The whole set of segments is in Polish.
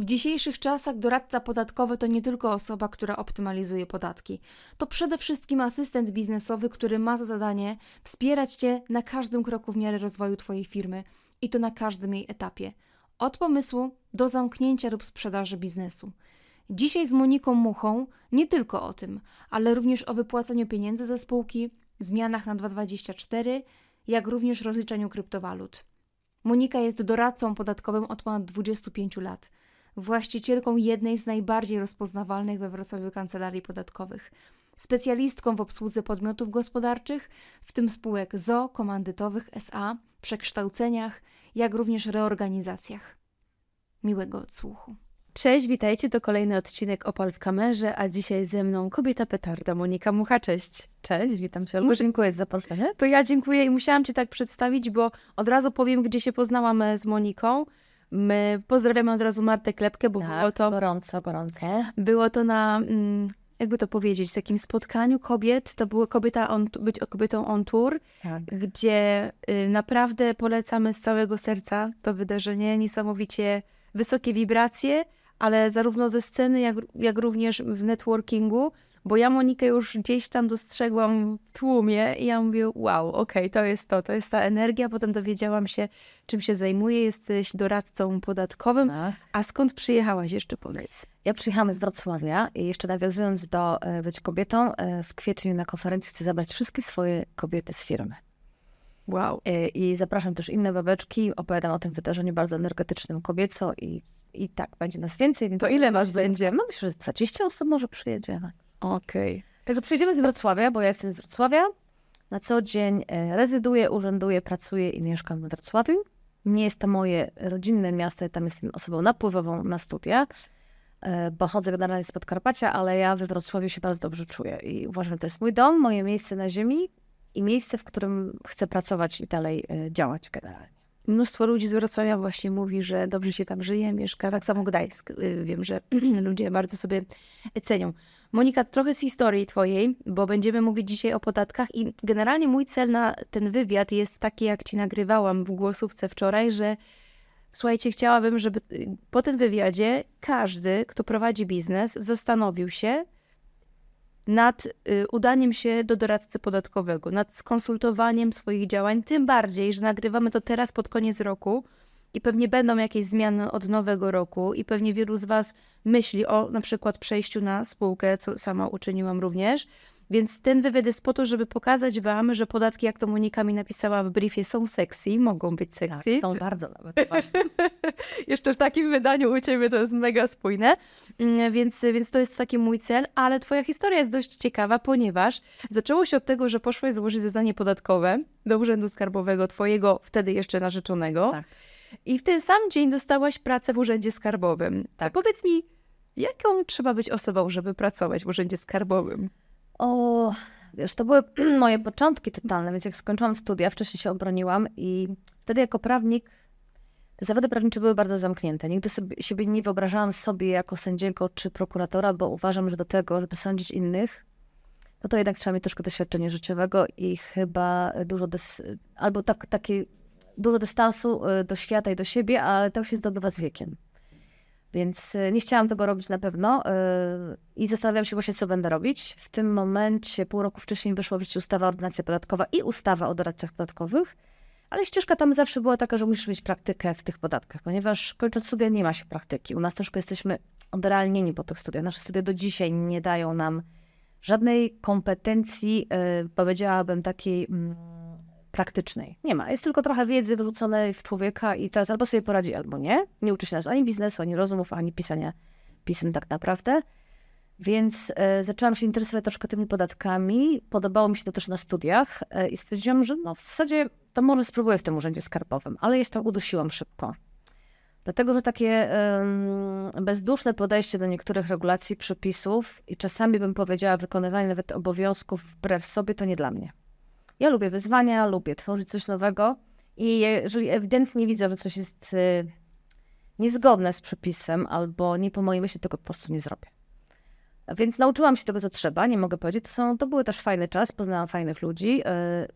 W dzisiejszych czasach doradca podatkowy to nie tylko osoba, która optymalizuje podatki. To przede wszystkim asystent biznesowy, który ma za zadanie wspierać Cię na każdym kroku w miarę rozwoju Twojej firmy i to na każdym jej etapie. Od pomysłu do zamknięcia lub sprzedaży biznesu. Dzisiaj z Moniką Muchą nie tylko o tym, ale również o wypłacaniu pieniędzy ze spółki, zmianach na 224, jak również rozliczaniu kryptowalut. Monika jest doradcą podatkowym od ponad 25 lat, właścicielką jednej z najbardziej rozpoznawalnych we Wrocławiu kancelarii podatkowych, specjalistką w obsłudze podmiotów gospodarczych, w tym spółek ZO, komandytowych SA, przekształceniach, jak również reorganizacjach. Miłego odsłuchu. Cześć, witajcie, to kolejny odcinek Opal w kamerze, a dzisiaj ze mną kobieta petarda, Monika Mucha, cześć. Cześć, witam cię. Muszę... Dziękuję za zaproszenie. To ja dziękuję i musiałam cię tak przedstawić, bo od razu powiem, gdzie się poznałam e, z Moniką. My pozdrawiamy od razu Martę Klepkę, bo tak, było to... gorąco, gorąco. Było to na... Mm, jakby to powiedzieć, takim spotkaniu kobiet, to było kobieta on, być kobietą on tour, tak. gdzie y, naprawdę polecamy z całego serca to wydarzenie, niesamowicie wysokie wibracje, ale zarówno ze sceny, jak, jak również w networkingu, bo ja Monikę już gdzieś tam dostrzegłam w tłumie i ja mówię, wow, okej, okay, to jest to, to jest ta energia. Potem dowiedziałam się, czym się zajmuje. Jesteś doradcą podatkowym. Tak. A skąd przyjechałaś jeszcze powiedz? Ja przyjechałam z Wrocławia i jeszcze nawiązując do e, Być Kobietą, e, w kwietniu na konferencji chcę zabrać wszystkie swoje kobiety z firmy. Wow. E, I zapraszam też inne babeczki. Opowiadam o tym wydarzeniu bardzo energetycznym kobieco i, i tak, będzie nas więcej. Więc to ile was będzie? No myślę, że 20 osób może przyjedzie. Okej. Okay. Także przyjedziemy z Wrocławia, bo ja jestem z Wrocławia. Na co dzień e, rezyduję, urzęduję, pracuję i mieszkam w Wrocławiu. Nie jest to moje rodzinne miasto, tam jestem osobą napływową na studia. E, bo chodzę generalnie z Podkarpacia, ale ja we Wrocławiu się bardzo dobrze czuję i uważam, że to jest mój dom, moje miejsce na ziemi i miejsce, w którym chcę pracować i dalej e, działać generalnie. Mnóstwo ludzi z Wrocławia właśnie mówi, że dobrze się tam żyje, mieszka, tak samo Gdańsk. Y, wiem, że ludzie bardzo sobie cenią. Monika, trochę z historii twojej, bo będziemy mówić dzisiaj o podatkach i generalnie mój cel na ten wywiad jest taki, jak ci nagrywałam w głosówce wczoraj, że słuchajcie, chciałabym, żeby y, po tym wywiadzie każdy, kto prowadzi biznes, zastanowił się, nad y, udaniem się do doradcy podatkowego, nad skonsultowaniem swoich działań, tym bardziej, że nagrywamy to teraz pod koniec roku i pewnie będą jakieś zmiany od nowego roku i pewnie wielu z Was myśli o na przykład przejściu na spółkę, co sama uczyniłam również. Więc ten wywiad jest po to, żeby pokazać Wam, że podatki, jak to Monika mi napisała w briefie, są sexy, mogą być sexy. Tak, są bardzo nawet. Jeszcze w takim wydaniu u Ciebie to jest mega spójne, mm, więc, więc to jest taki mój cel, ale Twoja historia jest dość ciekawa, ponieważ zaczęło się od tego, że poszłaś złożyć zeznanie podatkowe do Urzędu Skarbowego Twojego wtedy jeszcze narzeczonego tak. i w ten sam dzień dostałaś pracę w Urzędzie Skarbowym. Tak. To powiedz mi, jaką trzeba być osobą, żeby pracować w Urzędzie Skarbowym? O, wiesz, to były moje początki totalne, więc jak skończyłam studia, wcześniej się obroniłam i wtedy jako prawnik te zawody prawnicze były bardzo zamknięte. Nigdy sobie, siebie nie wyobrażałam sobie jako sędziego czy prokuratora, bo uważam, że do tego, żeby sądzić innych, no to jednak trzeba mieć troszkę doświadczenia życiowego i chyba dużo, albo tak, taki, dużo dystansu y, do świata i do siebie, ale to się zdobywa z wiekiem. Więc e, nie chciałam tego robić na pewno yy, i zastanawiam się właśnie, co będę robić. W tym momencie, pół roku wcześniej, wyszła w życie ustawa ordynacja podatkowa i ustawa o doradcach podatkowych, ale ścieżka tam zawsze była taka, że musisz mieć praktykę w tych podatkach, ponieważ kończąc studia nie ma się praktyki. U nas troszkę jesteśmy odrealnieni po tych studiach. Nasze studia do dzisiaj nie dają nam żadnej kompetencji, yy, powiedziałabym, takiej... Praktycznej. Nie ma. Jest tylko trochę wiedzy wyrzuconej w człowieka i teraz albo sobie poradzi, albo nie. Nie uczy się nas ani biznesu, ani rozumów, ani pisania pism tak naprawdę. Więc e, zaczęłam się interesować troszkę tymi podatkami. Podobało mi się to też na studiach e, i stwierdziłam, że no w zasadzie to może spróbuję w tym urzędzie skarbowym, ale tam udusiłam szybko. Dlatego, że takie bezduszne podejście do niektórych regulacji, przepisów i czasami bym powiedziała wykonywanie nawet obowiązków wbrew sobie, to nie dla mnie. Ja lubię wyzwania, lubię tworzyć coś nowego i jeżeli ewidentnie widzę, że coś jest y, niezgodne z przepisem albo nie po mojej myśli, tego po prostu nie zrobię. Więc nauczyłam się tego, co trzeba, nie mogę powiedzieć. To, są, to były też fajny czas, poznałam fajnych ludzi, yy,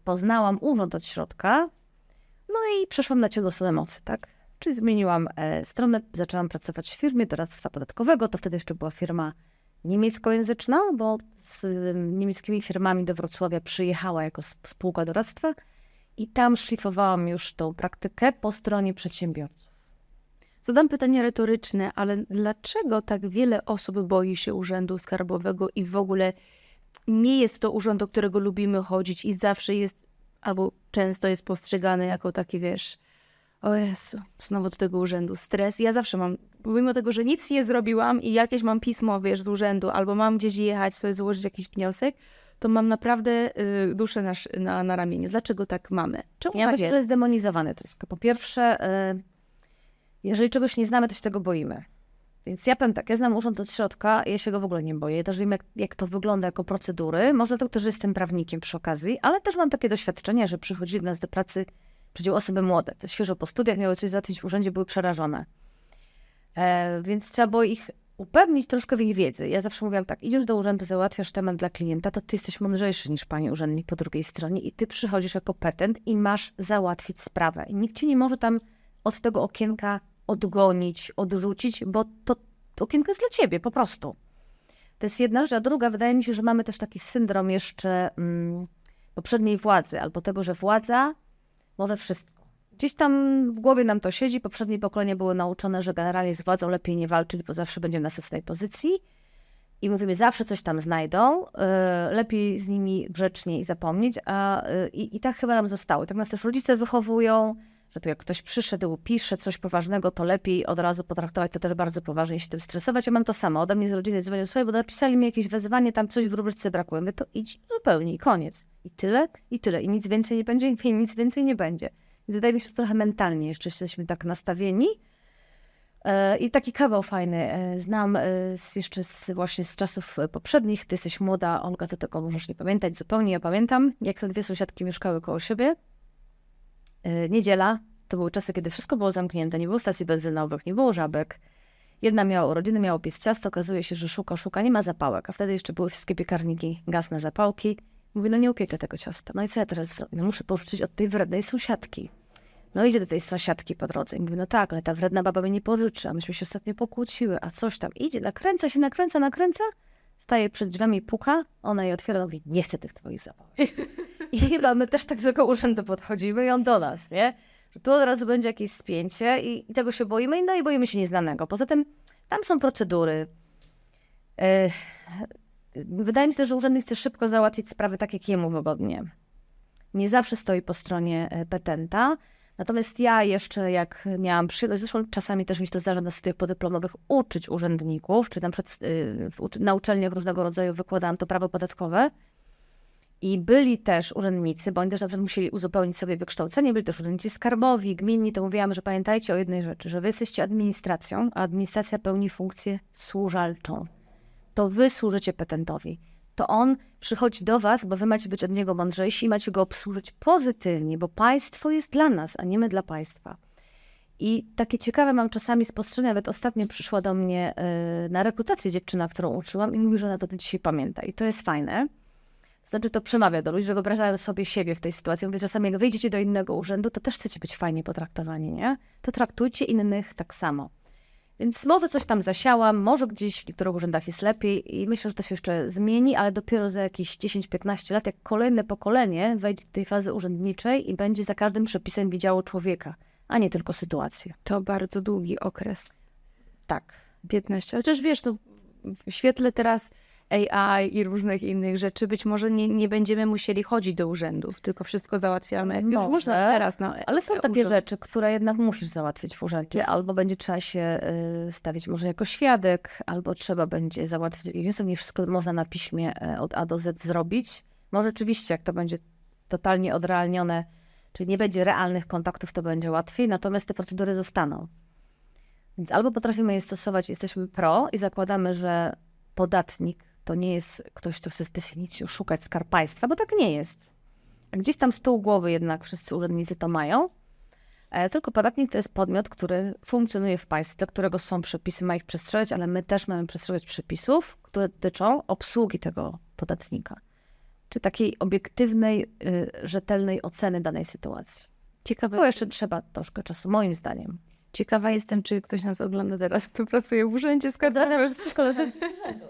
poznałam urząd od środka, no i przeszłam na stronę mocy, tak? Czyli zmieniłam e, stronę, zaczęłam pracować w firmie doradztwa podatkowego. To wtedy jeszcze była firma niemieckojęzyczna, bo z niemieckimi firmami do Wrocławia przyjechała jako spółka doradztwa i tam szlifowałam już tą praktykę po stronie przedsiębiorców. Zadam pytanie retoryczne, ale dlaczego tak wiele osób boi się urzędu skarbowego i w ogóle nie jest to urząd, do którego lubimy chodzić i zawsze jest, albo często jest postrzegany jako taki, wiesz, o Jezu, znowu do tego urzędu, stres. Ja zawsze mam, pomimo tego, że nic nie zrobiłam i jakieś mam pismo, wiesz, z urzędu, albo mam gdzieś jechać, sobie złożyć jakiś wniosek, to mam naprawdę y, duszę na, na, na ramieniu. Dlaczego tak mamy? Czemu Ja tak myślę, jest? że jest demonizowany troszkę. Po pierwsze, y, jeżeli czegoś nie znamy, to się tego boimy. Więc ja powiem tak, ja znam urząd od środka, ja się go w ogóle nie boję. Ja też wiem, jak, jak to wygląda jako procedury. Może dlatego, że jestem prawnikiem przy okazji, ale też mam takie doświadczenie, że przychodzili do nas do pracy przecież osoby młode, te świeżo po studiach, miały coś załatwić w urzędzie, były przerażone. E, więc trzeba było ich upewnić troszkę w ich wiedzy. Ja zawsze mówiłam tak, idziesz do urzędu, załatwiasz temat dla klienta, to ty jesteś mądrzejszy niż pani urzędnik po drugiej stronie i ty przychodzisz jako petent i masz załatwić sprawę. I nikt cię nie może tam od tego okienka odgonić, odrzucić, bo to okienko jest dla ciebie, po prostu. To jest jedna rzecz, a druga, wydaje mi się, że mamy też taki syndrom jeszcze mm, poprzedniej władzy, albo tego, że władza może wszystko. Gdzieś tam w głowie nam to siedzi, poprzednie pokolenia były nauczone, że generalnie z władzą lepiej nie walczyć, bo zawsze będziemy na następnej pozycji. I mówimy, zawsze coś tam znajdą, y, lepiej z nimi grzecznie i zapomnieć, a y, i, i tak chyba nam zostało. Tak nas też rodzice zachowują, że tu jak ktoś przyszedł, pisze coś poważnego, to lepiej od razu potraktować to też bardzo poważnie, się tym stresować. Ja mam to samo. Ode mnie z rodziny dzwonią, słuchaj, bo napisali mi jakieś wezwanie, tam coś w rubryce brakuje. Mówię, to idź zupełnie i koniec. I tyle, i tyle. I nic więcej nie będzie, i nic więcej nie będzie. Więc wydaje mi się, że trochę mentalnie jeszcze jesteśmy tak nastawieni. E, I taki kawał fajny. e, Znam e, z, jeszcze z, właśnie z czasów poprzednich. Ty jesteś młoda, Olga, ty tego możesz nie pamiętać zupełnie. Ja pamiętam, jak te dwie sąsiadki mieszkały koło siebie. E, Niedziela, to były czasy, kiedy wszystko było zamknięte, nie było stacji benzynowych, nie było żabek. Jedna miała urodziny, miała piec ciasto, okazuje się, że szuka, szuka, nie ma zapałek, a wtedy jeszcze były wszystkie piekarniki, gasne zapałki. Mówi, no nie upiekę tego ciasta. No i co ja teraz zrobię? No muszę pożyczyć od tej wrednej sąsiadki. No idzie do tej sąsiadki po drodze i mówi, no tak, ale ta wredna baba mi nie pożyczy, a myśmy się ostatnio pokłóciły, a coś tam. Idzie, nakręca się, nakręca, nakręca, staje przed drzwiami, puka, ona je otwiera, mówi, nie chcę tych twoich zapałek. I chyba my też tak tego urzędu podchodzimy i on do nas, nie? Że tu od razu będzie jakieś spięcie i, i tego się boimy, no i boimy się nieznanego. Poza tym tam są procedury. E, wydaje mi się, też, że urzędnik chce szybko załatwić sprawy tak, jak jemu wygodnie. Nie zawsze stoi po stronie e, petenta. Natomiast ja jeszcze, jak miałam przyjemność, zresztą czasami też mi się to zdarza na studiach podyplomowych, uczyć urzędników, czy na, y, na uczelniach różnego rodzaju wykładałam to prawo podatkowe. I byli też urzędnicy, bo oni też na przykład musieli uzupełnić sobie wykształcenie, byli też urzędnicy skarbowi, gminni, to mówiłam, że pamiętajcie o jednej rzeczy, że wy jesteście administracją, a administracja pełni funkcję służalczą. To wy służycie petentowi. To on przychodzi do was, bo wy macie być od niego mądrzejsi i macie go obsłużyć pozytywnie, bo państwo jest dla nas, a nie my dla państwa. I takie ciekawe mam czasami spostrzeżenia, nawet ostatnio przyszła do mnie y, na rekrutację dziewczyna, którą uczyłam i mówi, że ona to dzisiaj pamięta. I to jest fajne. Znaczy to przemawia do ludzi, że wyobrażają sobie siebie w tej sytuacji. Mówię, czasami jak wyjdziecie do innego urzędu, to też chcecie być fajnie potraktowani, nie? To traktujcie innych tak samo. Więc może coś tam zasiałam, może gdzieś w niektórych urzędach jest lepiej i myślę, że to się jeszcze zmieni, ale dopiero za jakieś 10-15 lat, jak kolejne pokolenie wejdzie do tej fazy urzędniczej i będzie za każdym przepisem widziało człowieka, a nie tylko sytuację. To bardzo długi okres. Tak. 15. Ale Chociaż wiesz, to w świetle teraz AI i różnych innych rzeczy, być może nie, nie będziemy musieli chodzić do urzędów, tylko wszystko załatwiamy. Już Może, można teraz. No, Ale są takie urząd- rzeczy, które jednak musisz załatwić w urzędzie, albo będzie trzeba się y, stawić może jako świadek, albo trzeba będzie załatwić. Nie nie wszystko można na piśmie y, od A do Z zrobić. Może rzeczywiście, jak to będzie totalnie odrealnione, czyli nie będzie realnych kontaktów, to będzie łatwiej, natomiast te procedury zostaną. Więc albo potrafimy je stosować, jesteśmy pro i zakładamy, że podatnik to nie jest ktoś, kto chce definicją szukać skarb państwa, bo tak nie jest. A Gdzieś tam z tyłu głowy jednak wszyscy urzędnicy to mają. E, Tylko podatnik to jest podmiot, który funkcjonuje w państwie, do którego są przepisy, ma ich przestrzegać, ale my też mamy przestrzegać przepisów, które dotyczą obsługi tego podatnika. Czy takiej obiektywnej, y, rzetelnej oceny danej sytuacji. Ciekawe, To jeszcze trzeba troszkę czasu, moim zdaniem. Ciekawa jestem, czy ktoś nas ogląda teraz, kto pracuje w urzędzie skarbowym. wszystkich koleżanki.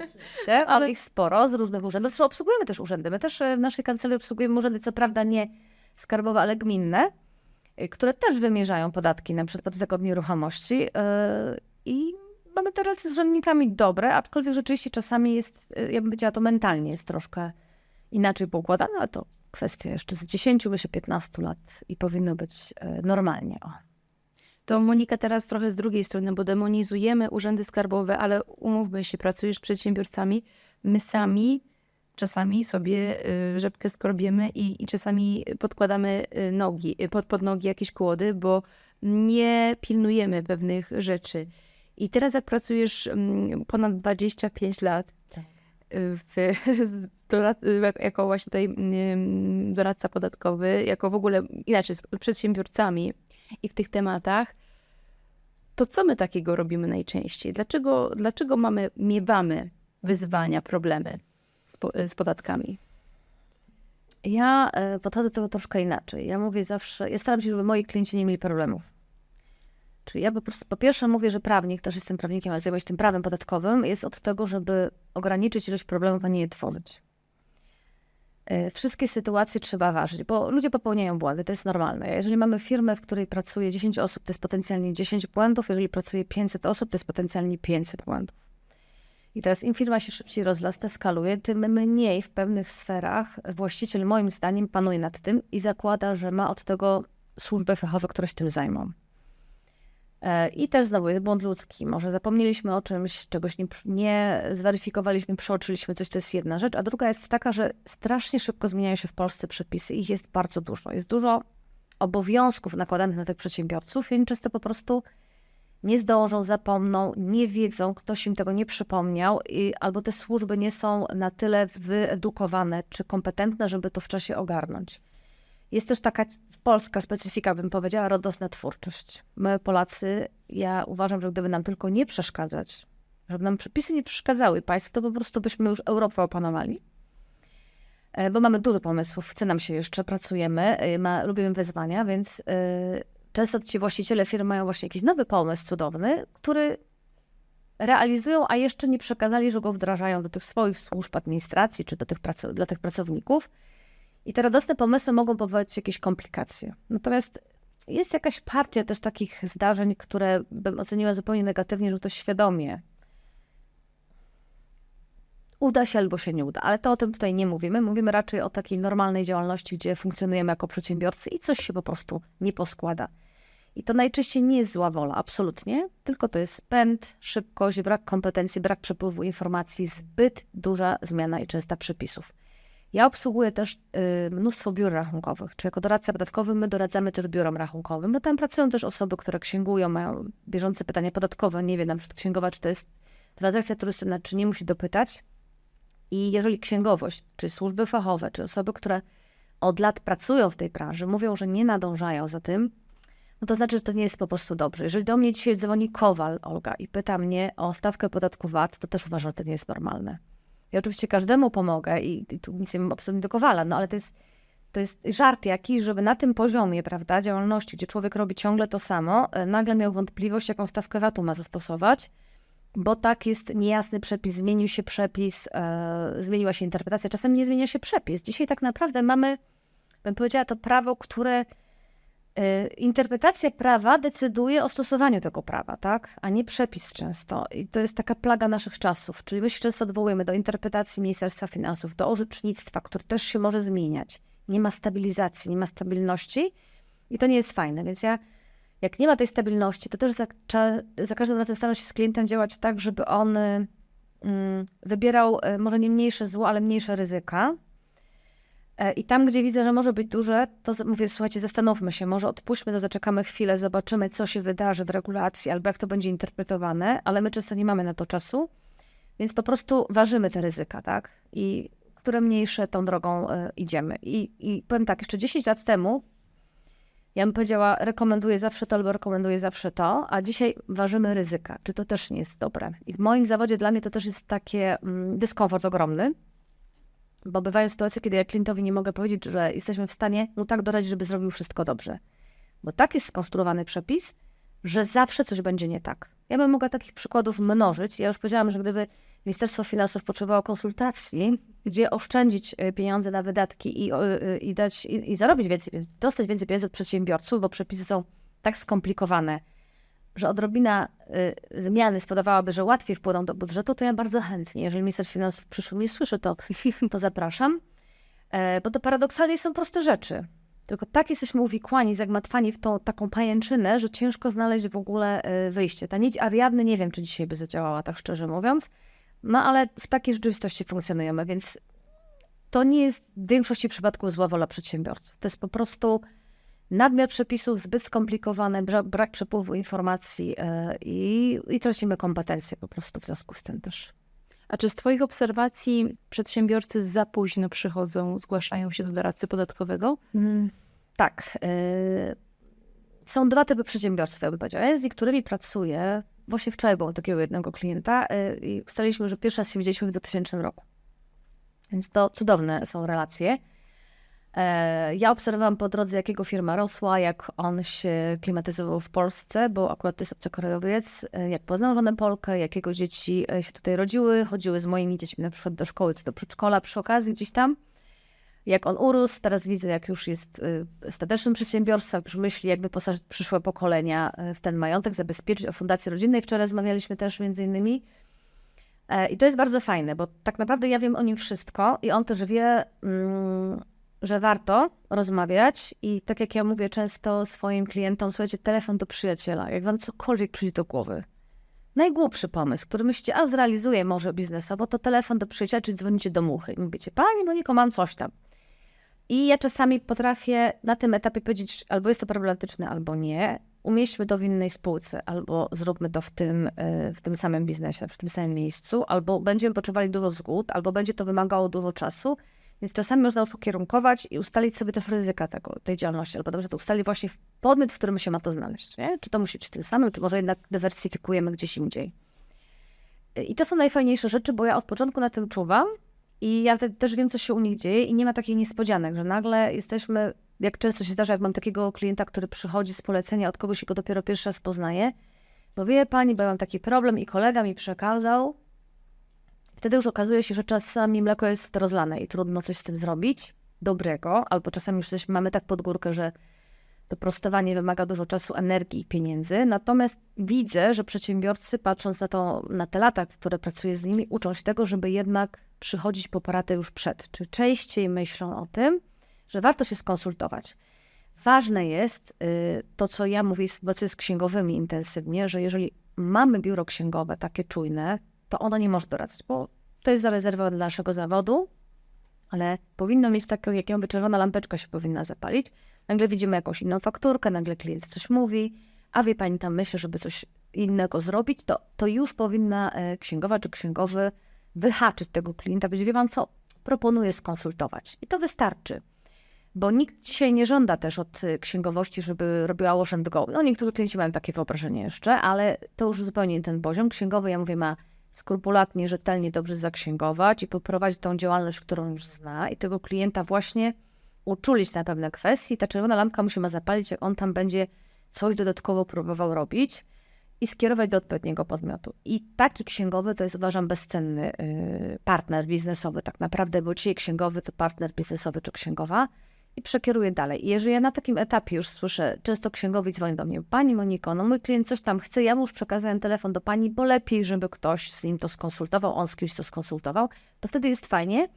Mam ich sporo z różnych urzędów. Zresztą obsługujemy też urzędy. My też e, w naszej kancelarii obsługujemy urzędy, co prawda nie skarbowe, ale gminne, e, które też wymierzają podatki, na przykład podatek od nieruchomości. e, I mamy te relacje z urzędnikami dobre, aczkolwiek rzeczywiście czasami jest, ja bym powiedziała, to mentalnie jest troszkę inaczej poukładane, ale to kwestia jeszcze z 10, myślę 15 lat i powinno być normalnie. O. To Monika teraz trochę z drugiej strony, bo demonizujemy urzędy skarbowe, ale umówmy się, pracujesz z przedsiębiorcami, my sami czasami sobie y, rzepkę skorbiemy i, i czasami podkładamy y, nogi, y, pod, pod nogi jakieś kłody, bo nie pilnujemy pewnych rzeczy. I teraz jak pracujesz mm, ponad 25 lat Tak. w, dorad, jako właśnie tutaj mm, doradca podatkowy, jako w ogóle inaczej z przedsiębiorcami i w tych tematach, to co my takiego robimy najczęściej? Dlaczego, dlaczego mamy, miewamy wyzwania, problemy z, z podatkami? Ja e, podchodzę do tego troszkę inaczej. Ja mówię zawsze, ja staram się, żeby moi klienci nie mieli problemów. Czyli ja po prostu, po pierwsze mówię, że prawnik, też jestem prawnikiem, ale zajmuję się tym prawem podatkowym, jest od tego, żeby ograniczyć ilość problemów, a nie je tworzyć. E, Wszystkie sytuacje trzeba ważyć, bo ludzie popełniają błędy, to jest normalne. Jeżeli mamy firmę, w której pracuje 10 osób, to jest potencjalnie 10 błędów, jeżeli pracuje 500 osób, to jest potencjalnie 500 błędów. I teraz im firma się szybciej rozrasta, skaluje, tym mniej w pewnych sferach właściciel moim zdaniem panuje nad tym i zakłada, że ma od tego służby fachowe, które się tym zajmą. E, I też znowu jest błąd ludzki. Może zapomnieliśmy o czymś, czegoś nie, nie zweryfikowaliśmy, przeoczyliśmy coś, to jest jedna rzecz. A druga jest taka, że strasznie szybko zmieniają się w Polsce przepisy. Ich jest bardzo dużo. Jest dużo obowiązków nakładanych na tych przedsiębiorców i oni często po prostu nie zdążą, zapomną, nie wiedzą, ktoś im tego nie przypomniał, i, albo te służby nie są na tyle wyedukowane czy kompetentne, żeby to w czasie ogarnąć. Jest też taka polska specyfika, bym powiedziała, radosna twórczość. My, Polacy, ja uważam, że gdyby nam tylko nie przeszkadzać, żeby nam przepisy nie przeszkadzały państw, to po prostu byśmy już Europę opanowali. E, Bo mamy dużo pomysłów, chce nam się jeszcze, pracujemy, e, ma, lubimy wyzwania, więc e, często ci właściciele firm mają właśnie jakiś nowy pomysł cudowny, który realizują, a jeszcze nie przekazali, że go wdrażają do tych swoich służb administracji czy do tych dla tych pracowników. I te radosne pomysły mogą powodować jakieś komplikacje. Natomiast jest jakaś partia też takich zdarzeń, które bym oceniła zupełnie negatywnie, że ktoś świadomie uda się albo się nie uda. Ale to o tym tutaj nie mówimy. Mówimy raczej o takiej normalnej działalności, gdzie funkcjonujemy jako przedsiębiorcy i coś się po prostu nie poskłada. I to najczęściej nie jest zła wola, absolutnie, tylko to jest pęd, szybkość, brak kompetencji, brak przepływu informacji, zbyt duża zmiana i częsta przepisów. Ja obsługuję też y, mnóstwo biur rachunkowych, czy jako doradca podatkowy my doradzamy też biurom rachunkowym, bo tam pracują też osoby, które księgują, mają bieżące pytania podatkowe, nie wie na przykład księgowa, czy to jest transakcja turystyczna, czy nie musi dopytać. I jeżeli księgowość, czy służby fachowe, czy osoby, które od lat pracują w tej branży, mówią, że nie nadążają za tym, no to znaczy, że to nie jest po prostu dobrze. Jeżeli do mnie dzisiaj dzwoni Kowal, Olga, i pyta mnie o stawkę podatku VAT, to też uważam, że to nie jest normalne. Ja oczywiście każdemu pomogę i, i tu nic nie mam absolutnie do Kowala, no ale to jest, to jest żart jakiś, żeby na tym poziomie, prawda, działalności, gdzie człowiek robi ciągle to samo, e, nagle miał wątpliwość, jaką stawkę VAT-u ma zastosować, bo tak jest niejasny przepis, zmienił się przepis, e, zmieniła się interpretacja, czasem nie zmienia się przepis. Dzisiaj tak naprawdę mamy, bym powiedziała, to prawo, które interpretacja prawa decyduje o stosowaniu tego prawa, tak? A nie przepis często. I to jest taka plaga naszych czasów. Czyli my się często odwołujemy do interpretacji Ministerstwa Finansów, do orzecznictwa, które też się może zmieniać. Nie ma stabilizacji, nie ma stabilności i to nie jest fajne. Więc ja, jak nie ma tej stabilności, to też za, za każdym razem staram się z klientem działać tak, żeby on y, mm, wybierał y, może nie mniejsze zło, ale mniejsze ryzyka. E, I tam, gdzie widzę, że może być duże, to mówię, słuchajcie, zastanówmy się, może odpuśćmy to, zaczekamy chwilę, zobaczymy, co się wydarzy w regulacji, albo jak to będzie interpretowane, ale my często nie mamy na to czasu, więc po prostu ważymy te ryzyka, tak? I które mniejsze tą drogą e, idziemy. I, I powiem tak, jeszcze 10 lat temu ja bym powiedziała, rekomenduję zawsze to albo rekomenduję zawsze to, a dzisiaj ważymy ryzyka. Czy to też nie jest dobre? I w moim zawodzie dla mnie to też jest takie mm, dyskomfort ogromny, bo bywają sytuacje, kiedy ja klientowi nie mogę powiedzieć, że jesteśmy w stanie mu tak doradzić, żeby zrobił wszystko dobrze. Bo tak jest skonstruowany przepis, że zawsze coś będzie nie tak. Ja bym mogła takich przykładów mnożyć. Ja już powiedziałam, że gdyby Ministerstwo Finansów potrzebowało konsultacji, gdzie oszczędzić e, pieniądze na wydatki i, e, i, dać, i, i zarobić więcej, dostać więcej pieniędzy od przedsiębiorców, bo przepisy są tak skomplikowane, że odrobina y, zmiany spowodowałaby, że łatwiej wpłyną do budżetu, to ja bardzo chętnie, jeżeli minister finansów przyszły mnie słyszy, to, to zapraszam. E, bo to paradoksalnie są proste rzeczy. Tylko tak jesteśmy uwikłani, zagmatwani w tą taką pajęczynę, że ciężko znaleźć w ogóle y, wyjście. Ta nić Ariadny nie wiem, czy dzisiaj by zadziałała, tak szczerze mówiąc. No ale w takiej rzeczywistości funkcjonujemy, więc to nie jest w większości przypadków zła wola przedsiębiorców. To jest po prostu nadmiar przepisów, zbyt skomplikowane, brak przepływu informacji e, i, i tracimy kompetencje po prostu w związku z tym też. A czy z Twoich obserwacji przedsiębiorcy za późno przychodzą, zgłaszają się do doradcy podatkowego? Mm, tak. Y, są dwa typy przedsiębiorstw, ja bym powiedziała. Z niektórymi pracuję. Właśnie wczoraj było takiego jednego klienta y, i ustaliliśmy, że pierwszy raz się widzieliśmy w 2000 roku. Więc to cudowne są relacje. E, ja obserwowałam po drodze, jakiego firma rosła, jak on się klimatyzował w Polsce, bo akurat to jest obcokrajowiec, e, jak poznał żonę Polkę, jakiego dzieci e, się tutaj rodziły, chodziły z moimi dziećmi na przykład do szkoły, czy do przedszkola przy okazji gdzieś tam. Jak on urósł, teraz widzę, jak już jest statecznym przedsiębiorstwem, już myśli, jak wyposażyć przyszłe pokolenia w ten majątek, zabezpieczyć o fundację rodzinnej. Wczoraj rozmawialiśmy też między innymi. I to jest bardzo fajne, bo tak naprawdę ja wiem o nim wszystko i on też wie, mm, że warto rozmawiać i tak jak ja mówię często swoim klientom, słuchajcie, telefon do przyjaciela, jak wam cokolwiek przyjdzie do głowy. Najgłupszy pomysł, który myślicie, a zrealizuję może biznesowo, to telefon do przyjaciela, czyli dzwonicie do muchy i mówicie, pani Moniko, mam coś tam. I ja czasami potrafię na tym etapie powiedzieć, albo jest to problematyczne, albo nie. Umieśćmy to w innej spółce, albo zróbmy to w tym, e, w tym samym biznesie, w tym samym miejscu, albo będziemy potrzebowali dużo zgód, albo będzie to wymagało dużo czasu więc czasami można już ukierunkować i ustalić sobie też ryzyka tego, tej działalności, albo dobrze to ustalić właśnie w podmiot, w którym się ma to znaleźć. Nie? Czy to musi być tym samym, czy może jednak dywersyfikujemy gdzieś indziej. I to są najfajniejsze rzeczy, bo ja od początku na tym czuwam i ja też wiem, co się u nich dzieje i nie ma takich niespodzianek, że nagle jesteśmy, jak często się zdarza, jak mam takiego klienta, który przychodzi z polecenia od kogoś i go dopiero pierwszy raz poznaje, bo wie pani, bo ja mam taki problem i kolega mi przekazał, Wtedy już okazuje się, że czasami mleko jest rozlane i trudno coś z tym zrobić dobrego, albo czasami już coś mamy tak pod górkę, że to prostowanie wymaga dużo czasu, energii i pieniędzy. Natomiast widzę, że przedsiębiorcy, patrząc na, to, na te lata, które pracuję z nimi, uczą się tego, żeby jednak przychodzić po poradę już przed. Czy częściej myślą o tym, że warto się skonsultować. Ważne jest y, to, co ja mówię w współpracy z księgowymi intensywnie, że jeżeli mamy biuro księgowe takie czujne, to nie może doradzać, bo to jest zarezerwowane dla naszego zawodu, ale powinno mieć taką, jak jakby czerwona lampeczka się powinna zapalić. Nagle widzimy jakąś inną fakturkę, nagle klient coś mówi, a wie pani tam myśli, żeby coś innego zrobić, to, to już powinna e, księgowa czy księgowy wyhaczyć tego klienta, będzie wie pan co, proponuję skonsultować. I to wystarczy. Bo nikt dzisiaj nie żąda też od e, księgowości, żeby robiła wash and go. No niektórzy klienci mają takie wyobrażenie jeszcze, ale to już zupełnie ten poziom. Księgowy, ja mówię, ma skrupulatnie, rzetelnie, dobrze zaksięgować i poprowadzić tą działalność, którą już zna i tego klienta właśnie uczulić na pewne kwestie. Ta czerwona lampka musi ma zapalić, jak on tam będzie coś dodatkowo próbował robić i skierować do odpowiedniego podmiotu. I taki księgowy to jest, uważam, bezcenny y, partner biznesowy tak naprawdę, bo dzisiaj księgowy to partner biznesowy czy księgowa, i przekieruję dalej. I jeżeli ja na takim etapie już słyszę, często księgowi dzwoni do mnie, Pani Moniko, no mój klient coś tam chce, ja mu już przekazałem telefon do Pani, bo lepiej, żeby ktoś z nim to skonsultował, on z kimś to skonsultował, to wtedy jest fajnie,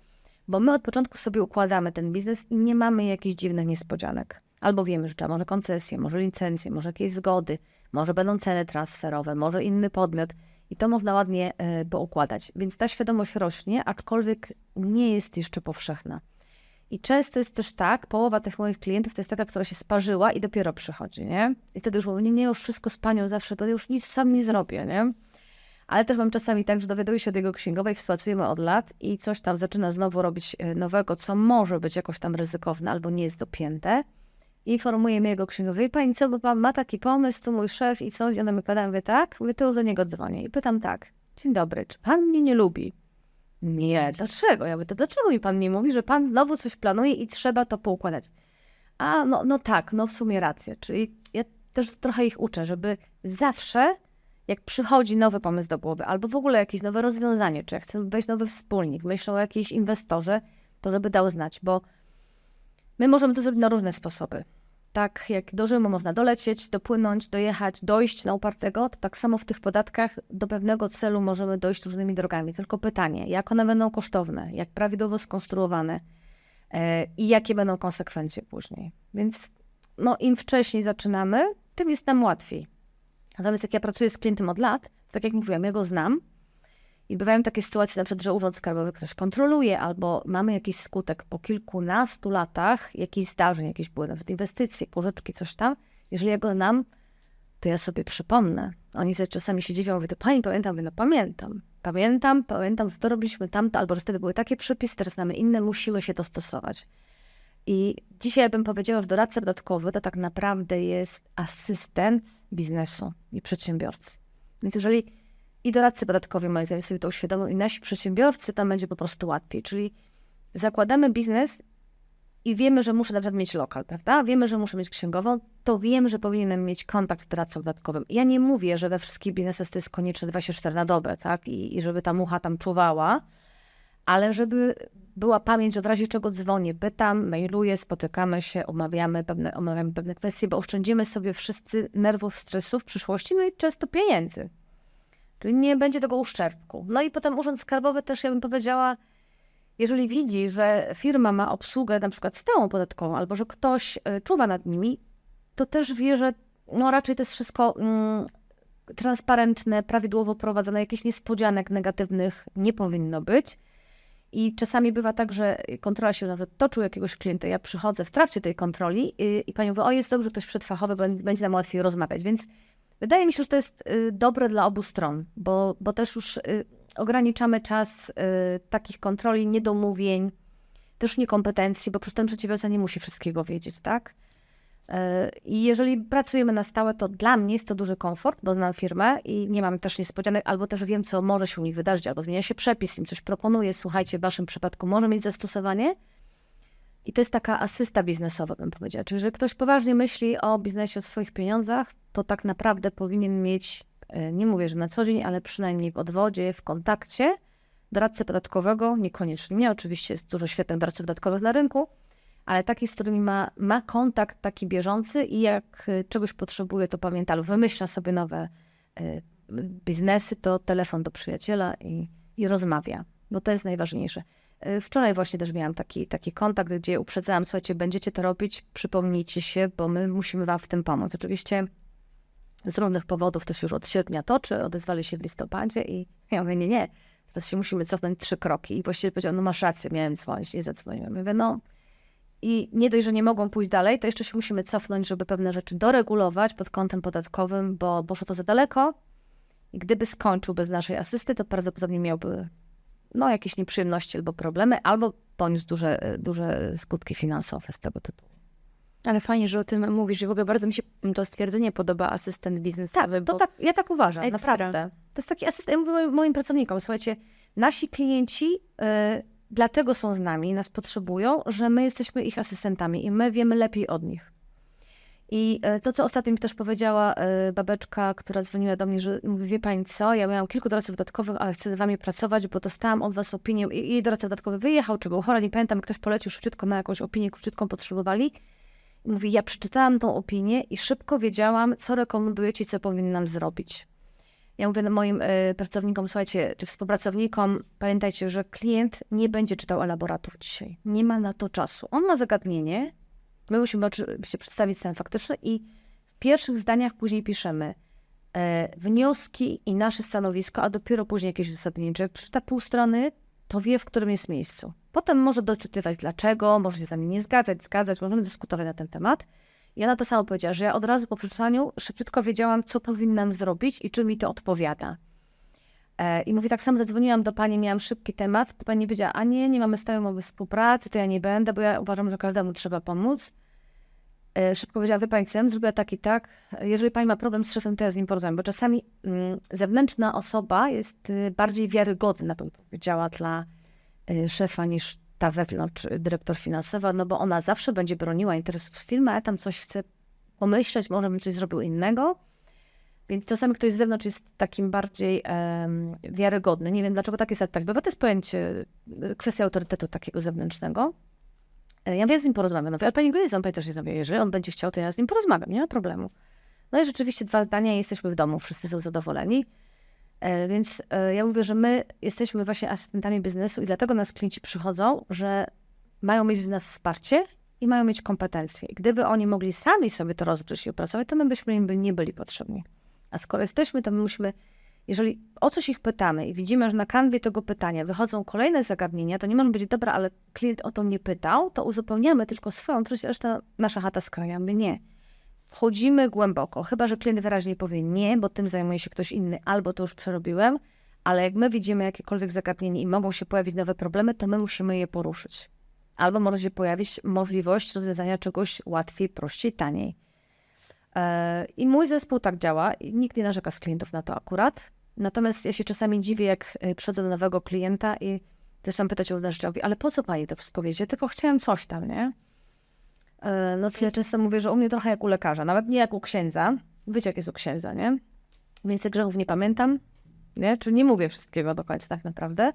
bo my od początku sobie układamy ten biznes i nie mamy jakichś dziwnych niespodzianek. Albo wiemy, że trzeba może koncesję, może licencję, może jakieś zgody, może będą ceny transferowe, może inny podmiot i to można ładnie y, poukładać. Więc ta świadomość rośnie, aczkolwiek nie jest jeszcze powszechna. I często jest też tak, połowa tych moich klientów to jest taka, która się sparzyła i dopiero przychodzi, nie? I wtedy już mówię, nie, nie, już wszystko z panią zawsze, bo już nic sam nie zrobię, nie? Ale też mam czasami tak, że dowiaduję się od jego księgowej, współpracujemy od lat i coś tam zaczyna znowu robić e, nowego, co może być jakoś tam ryzykowne albo nie jest dopięte. I informuję jego księgowej, pani co, bo pan ma taki pomysł, to mój szef i coś. I ona mi pyta, mówię, tak? Mówię, to już do niego dzwonię. I pytam tak, dzień dobry, czy pan mnie nie lubi? Nie, dlaczego? Ja mówię, to dlaczego mi pan nie mówi, że pan znowu coś planuje i trzeba to poukładać? A, no, no tak, no w sumie rację. Czyli ja też trochę ich uczę, żeby zawsze, jak przychodzi nowy pomysł do głowy, albo w ogóle jakieś nowe rozwiązanie, czy jak chce wejść nowy wspólnik, myślą o jakiejś inwestorze, to żeby dał znać, bo my możemy to zrobić na różne sposoby. Tak jak do Rzymu można dolecieć, dopłynąć, dojechać, dojść na upartego, to tak samo w tych podatkach do pewnego celu możemy dojść różnymi drogami. Tylko pytanie, jak one będą kosztowne, jak prawidłowo skonstruowane e, i jakie będą konsekwencje później. Więc no, im wcześniej zaczynamy, tym jest nam łatwiej. Natomiast jak ja pracuję z klientem od lat, tak jak mówiłam, ja go znam i bywają takie sytuacje, na przykład, że Urząd Skarbowy ktoś kontroluje, albo mamy jakiś skutek po kilkunastu latach, jakichś zdarzeń, jakieś były nawet inwestycje, pożyczki, coś tam. Jeżeli ja go znam, to ja sobie przypomnę. Oni sobie czasami się dziwią, mówię, to pani pamiętam, mówię, no pamiętam. Pamiętam, pamiętam, że to robiliśmy tamto, albo że wtedy były takie przepisy, teraz mamy inne, musimy się dostosować. I dzisiaj bym powiedziała, że doradca podatkowy to tak naprawdę jest asystent biznesu i przedsiębiorcy. Więc jeżeli i doradcy podatkowi moim zdaniem sobie to uświadomią i nasi przedsiębiorcy, tam będzie po prostu łatwiej. Czyli zakładamy biznes i wiemy, że muszę na przykład mieć lokal, prawda? Wiemy, że muszę mieć księgową, to wiem, że powinienem mieć kontakt z doradcą podatkowym. Ja nie mówię, że we wszystkich biznesach to jest konieczne 24 na dobę, tak? I, I żeby ta mucha tam czuwała, ale żeby była pamięć, że w razie czego dzwonię, pytam, mailuję, spotykamy się, omawiamy pewne, omawiamy pewne kwestie, bo oszczędzimy sobie wszyscy nerwów, stresu w przyszłości, no i często pieniędzy. Czyli nie będzie tego uszczerbku. No i potem Urząd Skarbowy też, ja bym powiedziała, jeżeli widzi, że firma ma obsługę na przykład stałą podatkową, albo że ktoś y, czuwa nad nimi, to też wie, że no raczej to jest wszystko mm, transparentne, prawidłowo prowadzone, jakichś niespodzianek negatywnych nie powinno być. I czasami bywa tak, że kontrola się nawet toczy u jakiegoś klienta. Ja przychodzę w trakcie tej kontroli i, i pani mówi, o jest dobrze, ktoś przedfachowy, będzie nam łatwiej rozmawiać. Więc wydaje mi się, że to jest y, dobre dla obu stron, bo, bo też już y, ograniczamy czas y, takich kontroli, niedomówień, też niekompetencji, bo przy tym przedsiębiorca nie musi wszystkiego wiedzieć, tak? I jeżeli pracujemy na stałe, to dla mnie jest to duży komfort, bo znam firmę i nie mam też niespodzianek, albo też wiem, co może się u nich wydarzyć, albo zmienia się przepis, im coś proponuje, słuchajcie, w waszym przypadku może mieć zastosowanie. I to jest taka asysta biznesowa, bym powiedziała. Czyli, że ktoś poważnie myśli o biznesie, o swoich pieniądzach, to tak naprawdę powinien mieć, e, nie mówię, że na co dzień, ale przynajmniej w odwodzie, w kontakcie doradcę podatkowego, niekoniecznie mnie, oczywiście jest dużo świetnych doradców podatkowych na rynku, ale taki, z którymi ma, ma kontakt taki bieżący i jak y, czegoś potrzebuje, to pamięta lub wymyśla sobie nowe y, biznesy, to telefon do przyjaciela i, i rozmawia, bo to jest najważniejsze. Wczoraj właśnie też miałam taki, taki kontakt, gdzie uprzedzałam, słuchajcie, będziecie to robić, przypomnijcie się, bo my musimy wam w tym pomóc. Oczywiście z różnych powodów to się już od sierpnia toczy, odezwali się w listopadzie i ja mówię, nie, nie, teraz się musimy cofnąć trzy kroki. I właściwie powiedział, no masz rację, miałem dzwonić, nie zadzwoniłem. Ja mówię, no i nie dość, że nie mogą pójść dalej, to jeszcze się musimy cofnąć, żeby pewne rzeczy doregulować pod kątem podatkowym, bo poszło to za daleko. I gdyby skończył bez naszej asysty, to prawdopodobnie miałby no, jakieś nieprzyjemności albo problemy, albo poniósł duże, duże skutki finansowe z tego tytułu. Ale fajnie, że o tym mówisz. I w ogóle bardzo mi się to stwierdzenie podoba, asystent biznesowy. Tak, to tak, ja tak uważam, Ekstra. naprawdę. To jest taki asystent, ja mówię moim, pracownikom, słuchajcie, nasi klienci... Yy, dlatego są z nami, nas potrzebują, że my jesteśmy ich asystentami i my wiemy lepiej od nich. I e, to, co ostatnio mi też powiedziała e, babeczka, która dzwoniła do mnie, że mówi, wie pani co, ja miałam kilku doradców dodatkowych, ale chcę z wami pracować, bo dostałam od was opinię i jej doradca dodatkowy wyjechał, czy był chory, nie pamiętam, ktoś polecił szybciutko na jakąś opinię, króciutką potrzebowali. Mówi, ja przeczytałam tą opinię i szybko wiedziałam, co rekomendujecie co powinnam zrobić. Ja mówię moim y, pracownikom, słuchajcie, czy współpracownikom, pamiętajcie, że klient nie będzie czytał elaboratów dzisiaj. Nie ma na to czasu. On ma zagadnienie, my musimy oczywiście przedstawić stan faktyczny i w pierwszych zdaniach później piszemy e, wnioski i nasze stanowisko, a dopiero później jakieś uzasadnienie. Jak przeczyta pół strony, to wie, w którym jest miejscu. Potem może doczytywać dlaczego, może się z nami nie zgadzać, zgadzać, możemy dyskutować na ten temat. I ona to samo powiedziała, że ja od razu po przeczytaniu szybciutko wiedziałam, co powinnam zrobić i czy mi to odpowiada. E, I mówi, tak samo zadzwoniłam do pani, miałam szybki temat, to pani powiedziała, a nie, nie mamy stałej umowy współpracy, to ja nie będę, bo ja uważam, że każdemu trzeba pomóc. E, szybko powiedziała, wie pani ja zrobiła tak i tak, jeżeli pani ma problem z szefem, to ja z nim porozmawiam, bo czasami mm, zewnętrzna osoba jest y, bardziej wiarygodna, bym powiedziała, dla szefa niż ta wewnątrz dyrektor finansowa, no bo ona zawsze będzie broniła interesów firmy, a ja tam coś chcę pomyśleć, może bym coś zrobił innego. Więc czasami ktoś z zewnątrz jest takim bardziej em, wiarygodny. Nie wiem, dlaczego tak jest, tak bywa. To jest pojęcie, y, kwestia autorytetu takiego zewnętrznego. E, Ja mówię, z nim porozmawiam. No, ale pani go pani też nie znam. Jeżeli on będzie chciał, to ja z nim porozmawiam, nie ma problemu. No i rzeczywiście dwa zdania i jesteśmy w domu, wszyscy są zadowoleni. E, Więc e, ja mówię, że my jesteśmy właśnie asystentami biznesu i dlatego nas klienci przychodzą, że mają mieć w nas wsparcie i mają mieć kompetencje. I gdyby oni mogli sami sobie to rozgrzeć i opracować, to my byśmy im nie byli potrzebni. A skoro jesteśmy, to my musimy, jeżeli o coś ich pytamy i widzimy, że na kanwie tego pytania wychodzą kolejne zagadnienia, to nie może być, dobra, ale klient o to nie pytał, to uzupełniamy tylko swoją a reszta nasza chata z kraja. My nie. Wchodzimy głęboko, chyba że klient wyraźnie powie nie, bo tym zajmuje się ktoś inny, albo to już przerobiłem, ale jak my widzimy jakiekolwiek zagadnienie i mogą się pojawić nowe problemy, to my musimy je poruszyć. Albo może się pojawić możliwość rozwiązania czegoś łatwiej, prościej, taniej. E, I mój zespół tak działa nikt nie narzeka z klientów na to akurat. Natomiast ja się czasami dziwię, jak y, przychodzę do nowego klienta i zaczynam pytać o różne rzeczy. Ale po co pani to wszystko wiecie? Tylko chciałem coś tam, nie? E, No to ja często mówię, że u mnie trochę jak u lekarza, nawet nie jak u księdza. Wiecie, jak jest u księdza, nie? Więcej grzechów nie pamiętam, nie? Czyli nie mówię wszystkiego do końca tak naprawdę.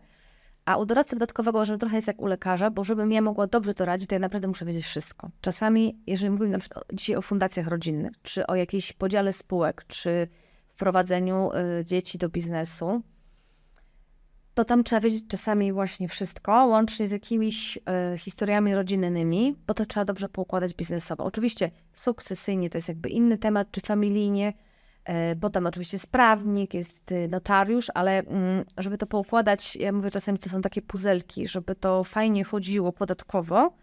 A u doradcy podatkowego uważam, że trochę jest jak u lekarza, bo żebym ja mogła dobrze to radzić, to ja naprawdę muszę wiedzieć wszystko. Czasami, jeżeli mówimy na przykład dzisiaj o fundacjach rodzinnych, czy o jakiejś podziale spółek, czy wprowadzeniu y, dzieci do biznesu, to tam trzeba wiedzieć czasami właśnie wszystko, łącznie z jakimiś y, historiami rodzinnymi, bo to trzeba dobrze poukładać biznesowo. Oczywiście sukcesyjnie to jest jakby inny temat, czy familijnie, y, bo tam oczywiście jest prawnik, jest y, notariusz, ale mm, żeby to poukładać, ja mówię czasami, to są takie puzelki, żeby to fajnie chodziło podatkowo,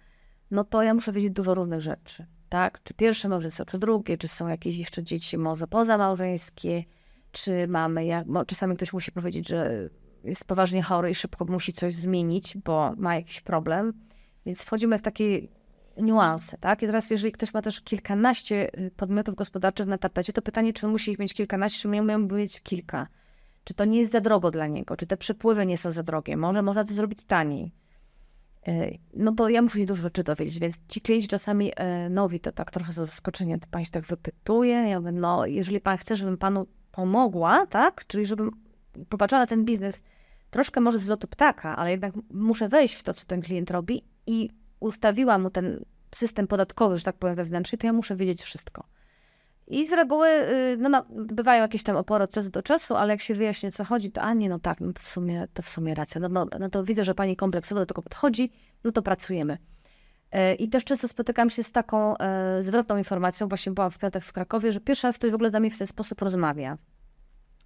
no to ja muszę wiedzieć dużo różnych rzeczy, tak? Czy pierwsze małżeństwo, czy drugie, czy są jakieś jeszcze dzieci może pozamałżeńskie, czy mamy, jak, czasami ktoś musi powiedzieć, że jest poważnie chory i szybko musi coś zmienić, bo ma jakiś problem, więc wchodzimy w takie niuanse, tak? I teraz jeżeli ktoś ma też kilkanaście y, podmiotów gospodarczych na tapecie, to pytanie, czy musi ich mieć kilkanaście, czy miał mieć kilka? Czy to nie jest za drogo dla niego? Czy te przepływy nie są za drogie? Może można to zrobić taniej? Y, No to ja muszę się dużo rzeczy dowiedzieć, więc ci klienci czasami e, nowi to tak trochę są zaskoczeni, pan się tak wypytuje. Ja mówię, no jeżeli pan chce, żebym panu pomogła, tak? Czyli żebym popatrzyła na ten biznes troszkę może z lotu ptaka, ale jednak muszę wejść w to, co ten klient robi i ustawiła mu ten system podatkowy, że tak powiem, wewnętrzny, to ja muszę wiedzieć wszystko. I z reguły y, no, no, bywają jakieś tam opory od czasu do czasu, ale jak się wyjaśni, co chodzi, to a nie, no tak, no to w sumie, to w sumie racja. No, no, no to widzę, że pani kompleksowo do tego podchodzi, no to pracujemy. E, I też często spotykam się z taką e, zwrotną informacją, właśnie byłam w piątek w Krakowie, że pierwszy raz ktoś w ogóle z nami w ten sposób rozmawia.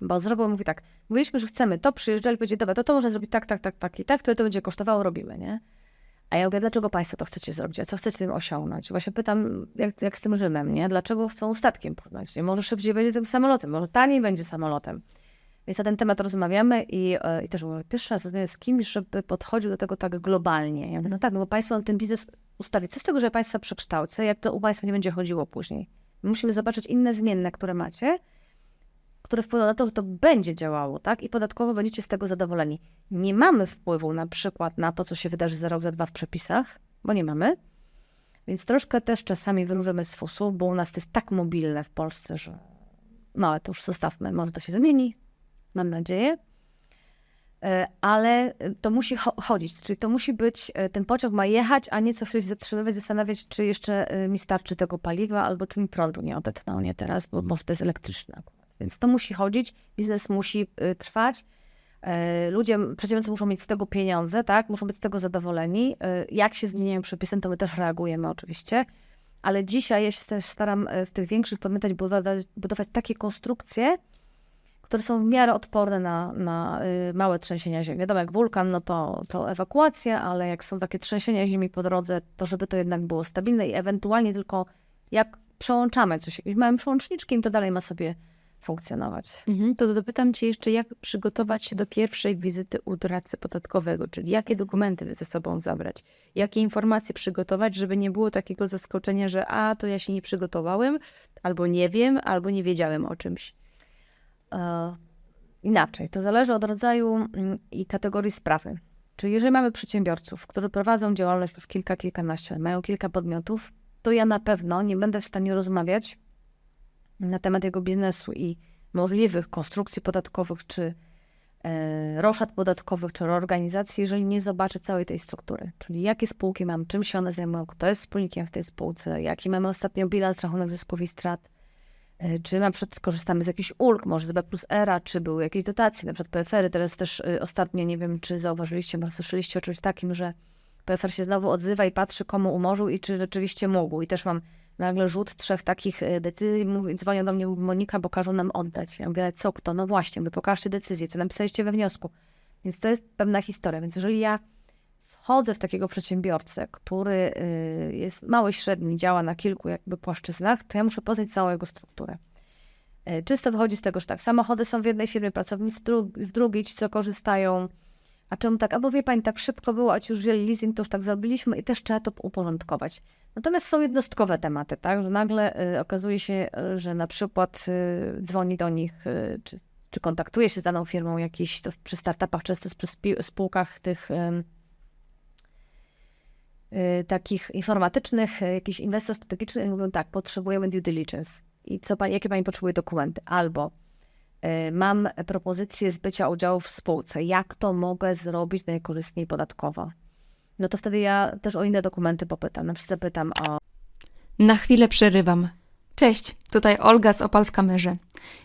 Bo z reguły mówi tak, mówiliśmy, że chcemy to, przyjeżdżali, powiedzieli, dobra, to to można zrobić tak, tak, tak, tak i tak, to to będzie kosztowało, robimy, nie? A ja mówię, dlaczego państwo to chcecie zrobić? A co chcecie tym osiągnąć? Właśnie pytam, jak, jak z tym Rzymem, nie? Dlaczego chcą statkiem płynąć? Nie? Może szybciej będzie tym samolotem, może taniej będzie samolotem. Więc na ten temat rozmawiamy i, e, i też mówię, pierwszy raz rozmawiam z kimś, żeby podchodził do tego tak globalnie. Ja mówię, no tak, no bo państwo ten biznes ustawi. Co z tego, że państwa przekształcę, jak to u państwa nie będzie chodziło później? My musimy zobaczyć inne zmienne, które macie, które wpłyną na to, że to będzie działało, tak? I podatkowo będziecie z tego zadowoleni. Nie mamy wpływu na przykład na to, co się wydarzy za rok, za dwa w przepisach, bo nie mamy. Więc troszkę też czasami wróżymy z fusów, bo u nas to jest tak mobilne w Polsce, że no ale to już zostawmy, może to się zmieni, mam nadzieję. E, Ale to musi cho- chodzić, czyli to musi być, e, ten pociąg ma jechać, a nie co chwilę się zatrzymywać, zastanawiać, czy jeszcze e, mi starczy tego paliwa, albo czy mi prądu nie odetną, nie teraz, bo może to jest elektryczne akurat. Więc to musi chodzić, biznes musi y, trwać. E, Ludzie, przedsiębiorcy muszą mieć z tego pieniądze, tak? Muszą być z tego zadowoleni. E, Jak się zmieniają przepisy, to my też reagujemy oczywiście. Ale dzisiaj ja się też staram e, w tych większych podmiotach budować, takie konstrukcje, które są w miarę odporne na, na y, małe trzęsienia ziemi. Wiadomo, jak wulkan, no to, to ewakuacja, ale jak są takie trzęsienia ziemi po drodze, to żeby to jednak było stabilne i ewentualnie tylko jak przełączamy coś jakimś małym przełączniczkiem, to dalej ma sobie funkcjonować. Mhm, to dopytam Cię jeszcze, jak przygotować się do pierwszej wizyty u doradcy podatkowego, czyli jakie dokumenty ze sobą zabrać, jakie informacje przygotować, żeby nie było takiego zaskoczenia, że a, to ja się nie przygotowałem, albo nie wiem, albo nie wiedziałem o czymś. E, inaczej, to zależy od rodzaju mm, i kategorii sprawy. Czyli jeżeli mamy przedsiębiorców, którzy prowadzą działalność już kilka, kilkanaście, mają kilka podmiotów, to ja na pewno nie będę w stanie rozmawiać na temat jego biznesu i możliwych konstrukcji podatkowych, czy e, roszad podatkowych, czy reorganizacji, jeżeli nie zobaczę całej tej struktury. Czyli jakie spółki mam, czym się one zajmują, kto jest wspólnikiem w tej spółce, jaki mamy ostatnio bilans, rachunek zysków i strat, e, czy na przykład skorzystamy z jakichś ulg, może z B plus ERA, czy były jakieś dotacje, na przykład PFR-y. Teraz też y, ostatnio, nie wiem, czy zauważyliście, może słyszeliście o czymś takim, że PFR się znowu odzywa i patrzy, komu umorzył i czy rzeczywiście mógł. I też mam nagle rzut trzech takich y, decyzji. Dzwonią do mnie, Monika, bo każą nam oddać. Ja mówię, co, kto? No właśnie, wy pokażcie decyzję, co napisaliście we wniosku. Więc to jest pewna historia. Więc jeżeli ja wchodzę w takiego przedsiębiorcę, który y, jest mały, średni, działa na kilku jakby płaszczyznach, to ja muszę poznać całą jego strukturę. Y, Czysto wychodzi z tego, że tak, samochody są w jednej firmie, pracownicy w drugiej, ci co korzystają. A czemu tak? A bo wie pani, tak szybko było, a ci już wzięli leasing, to już tak zrobiliśmy i też trzeba to uporządkować. Natomiast są jednostkowe tematy, tak? Że nagle y, okazuje się, y, że na przykład y, dzwoni do nich, y, czy, czy kontaktuje się z daną firmą jakiś, to przy startupach często przy spółkach tych y, takich informatycznych, y, jakiś inwestor strategiczny i mówią tak, potrzebujemy due diligence. I co pani, jakie pani potrzebuje dokumenty? Albo mam propozycję zbycia udziału w spółce. Jak to mogę zrobić najkorzystniej podatkowo? No to wtedy ja też o inne dokumenty popytam. Na przykład zapytam o Na chwilę przerywam. Cześć, tutaj Olga z Opal w kamerze.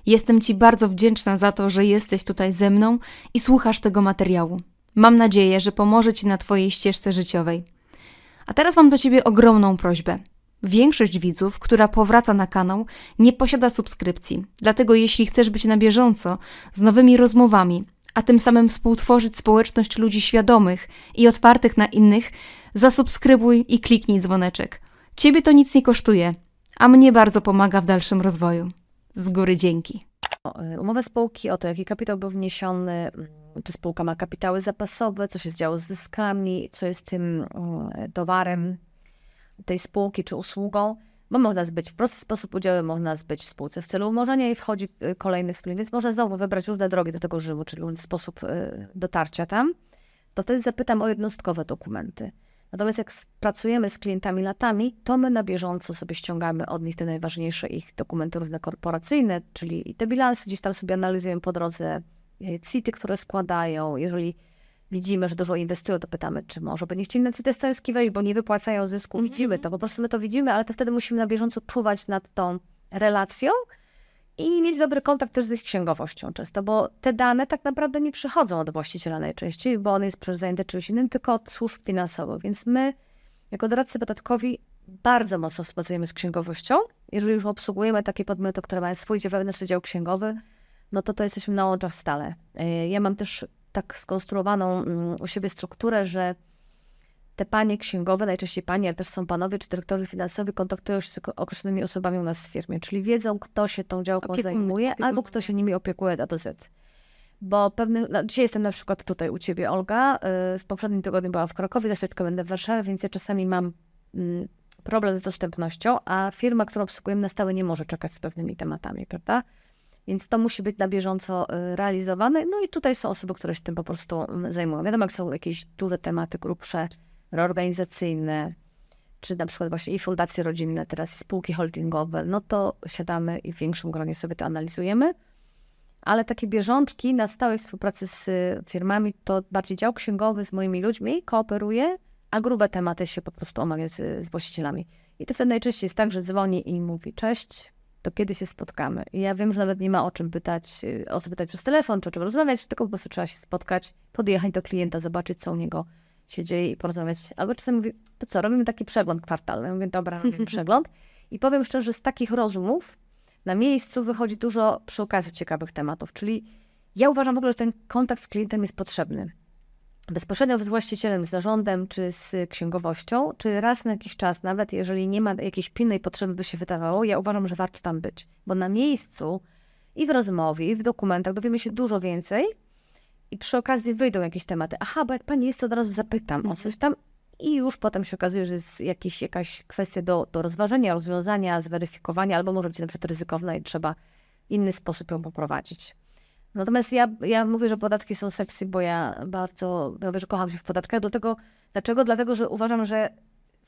Jestem Ci bardzo wdzięczna za to, że jesteś tutaj ze mną i słuchasz tego materiału. Mam nadzieję, że pomoże Ci na Twojej ścieżce życiowej. A teraz mam do Ciebie ogromną prośbę. Większość widzów, która powraca na kanał, nie posiada subskrypcji. Dlatego jeśli chcesz być na bieżąco z nowymi rozmowami, a tym samym współtworzyć społeczność ludzi świadomych i otwartych na innych, zasubskrybuj i kliknij dzwoneczek. Ciebie to nic nie kosztuje, a mnie bardzo pomaga w dalszym rozwoju. Z góry dzięki. umowę spółki, o to, jaki kapitał był wniesiony, mm, czy spółka ma kapitały zapasowe, co się działo z zyskami, co jest tym mm, towarem tej spółki czy usługą, bo można zbyć w prosty sposób udziały, można zbyć w spółce w celu umorzenia i wchodzi y, kolejny wspólnik, więc można znowu wybrać różne drogi do tego żywu, czyli różny sposób y, dotarcia tam, to wtedy zapytam o jednostkowe dokumenty. Natomiast jak pracujemy z klientami latami, to my na bieżąco sobie ściągamy od nich te najważniejsze ich dokumenty różne korporacyjne, czyli te bilanse gdzieś tam sobie analizujemy po drodze, e, CIT-y, które składają. Jeżeli widzimy, że dużo inwestują, to pytamy, czy może by nie chcieli na CIT estoński wejść, bo nie wypłacają zysku. Widzimy to, po prostu my to widzimy, ale to wtedy musimy na bieżąco czuwać nad tą relacją i mieć dobry kontakt też z ich księgowością często, bo te dane tak naprawdę nie przychodzą od właściciela najczęściej, bo on jest przecież zajęty czymś innym, tylko od służb finansowych. Więc my, jako doradcy podatkowi, bardzo mocno współpracujemy z księgowością. Jeżeli już obsługujemy takie podmioty, które mają swój wewnętrzny dział księgowy, no to to jesteśmy na łączach stale. E, Ja mam też tak skonstruowaną mm, u siebie strukturę, że te panie księgowe, najczęściej panie, ale też są panowie czy dyrektorzy finansowi, kontaktują się z określonymi osobami u nas w firmie, czyli wiedzą, kto się tą działką Opiekun- zajmuje, opiekun- albo kto się nimi opiekuje A do Z. Bo pewny, no, dzisiaj jestem na przykład tutaj u ciebie, Olga. y, W poprzednim tygodniu byłam w Krakowie, za chwileczkę będę w Warszawie, więc ja czasami mam mm, problem z dostępnością, a firma, którą obsługujemy na stałe nie może czekać z pewnymi tematami, prawda? Więc to musi być na bieżąco y, realizowane. No i tutaj są osoby, które się tym po prostu mm, zajmują. Wiadomo, jak są jakieś duże tematy, grubsze, reorganizacyjne, czy na przykład właśnie i fundacje rodzinne, teraz i spółki holdingowe, no to siadamy i w większym gronie sobie to analizujemy. Ale takie bieżączki na stałej współpracy z y, firmami, to bardziej dział księgowy z moimi ludźmi kooperuje, a grube tematy się po prostu omawia z, z właścicielami. I to wtedy najczęściej jest tak, że dzwoni i mówi cześć, to kiedy się spotkamy? I ja wiem, że nawet nie ma o czym pytać, y, o co pytać przez telefon, czy o czym rozmawiać, tylko po prostu trzeba się spotkać, podjechać do klienta, zobaczyć, co u niego się dzieje i porozmawiać. Albo czasem mówi, to co, robimy taki przegląd kwartalny. Mówię, dobra, robimy przegląd. I powiem szczerze, że z takich rozmów na miejscu wychodzi dużo przy okazji ciekawych tematów. Czyli ja uważam w ogóle, że ten kontakt z klientem jest potrzebny. Bezpośrednio z właścicielem, z zarządem, czy z księgowością, czy raz na jakiś czas, nawet jeżeli nie ma jakiejś pilnej potrzeby, by się wydawało, ja uważam, że warto tam być. Bo na miejscu i w rozmowie, i w dokumentach dowiemy się dużo więcej i przy okazji wyjdą jakieś tematy. Aha, bo jak pani jest, to od razu zapytam o coś tam i już potem się okazuje, że jest jakiś, jakaś kwestia do, do rozważenia, rozwiązania, zweryfikowania, albo może być na przykład ryzykowna i trzeba inny sposób ją poprowadzić. Natomiast ja, ja mówię, że podatki są sexy, bo ja bardzo, ja mówię, że kocham się w podatkach. Do tego, dlaczego? Dlatego, że uważam, że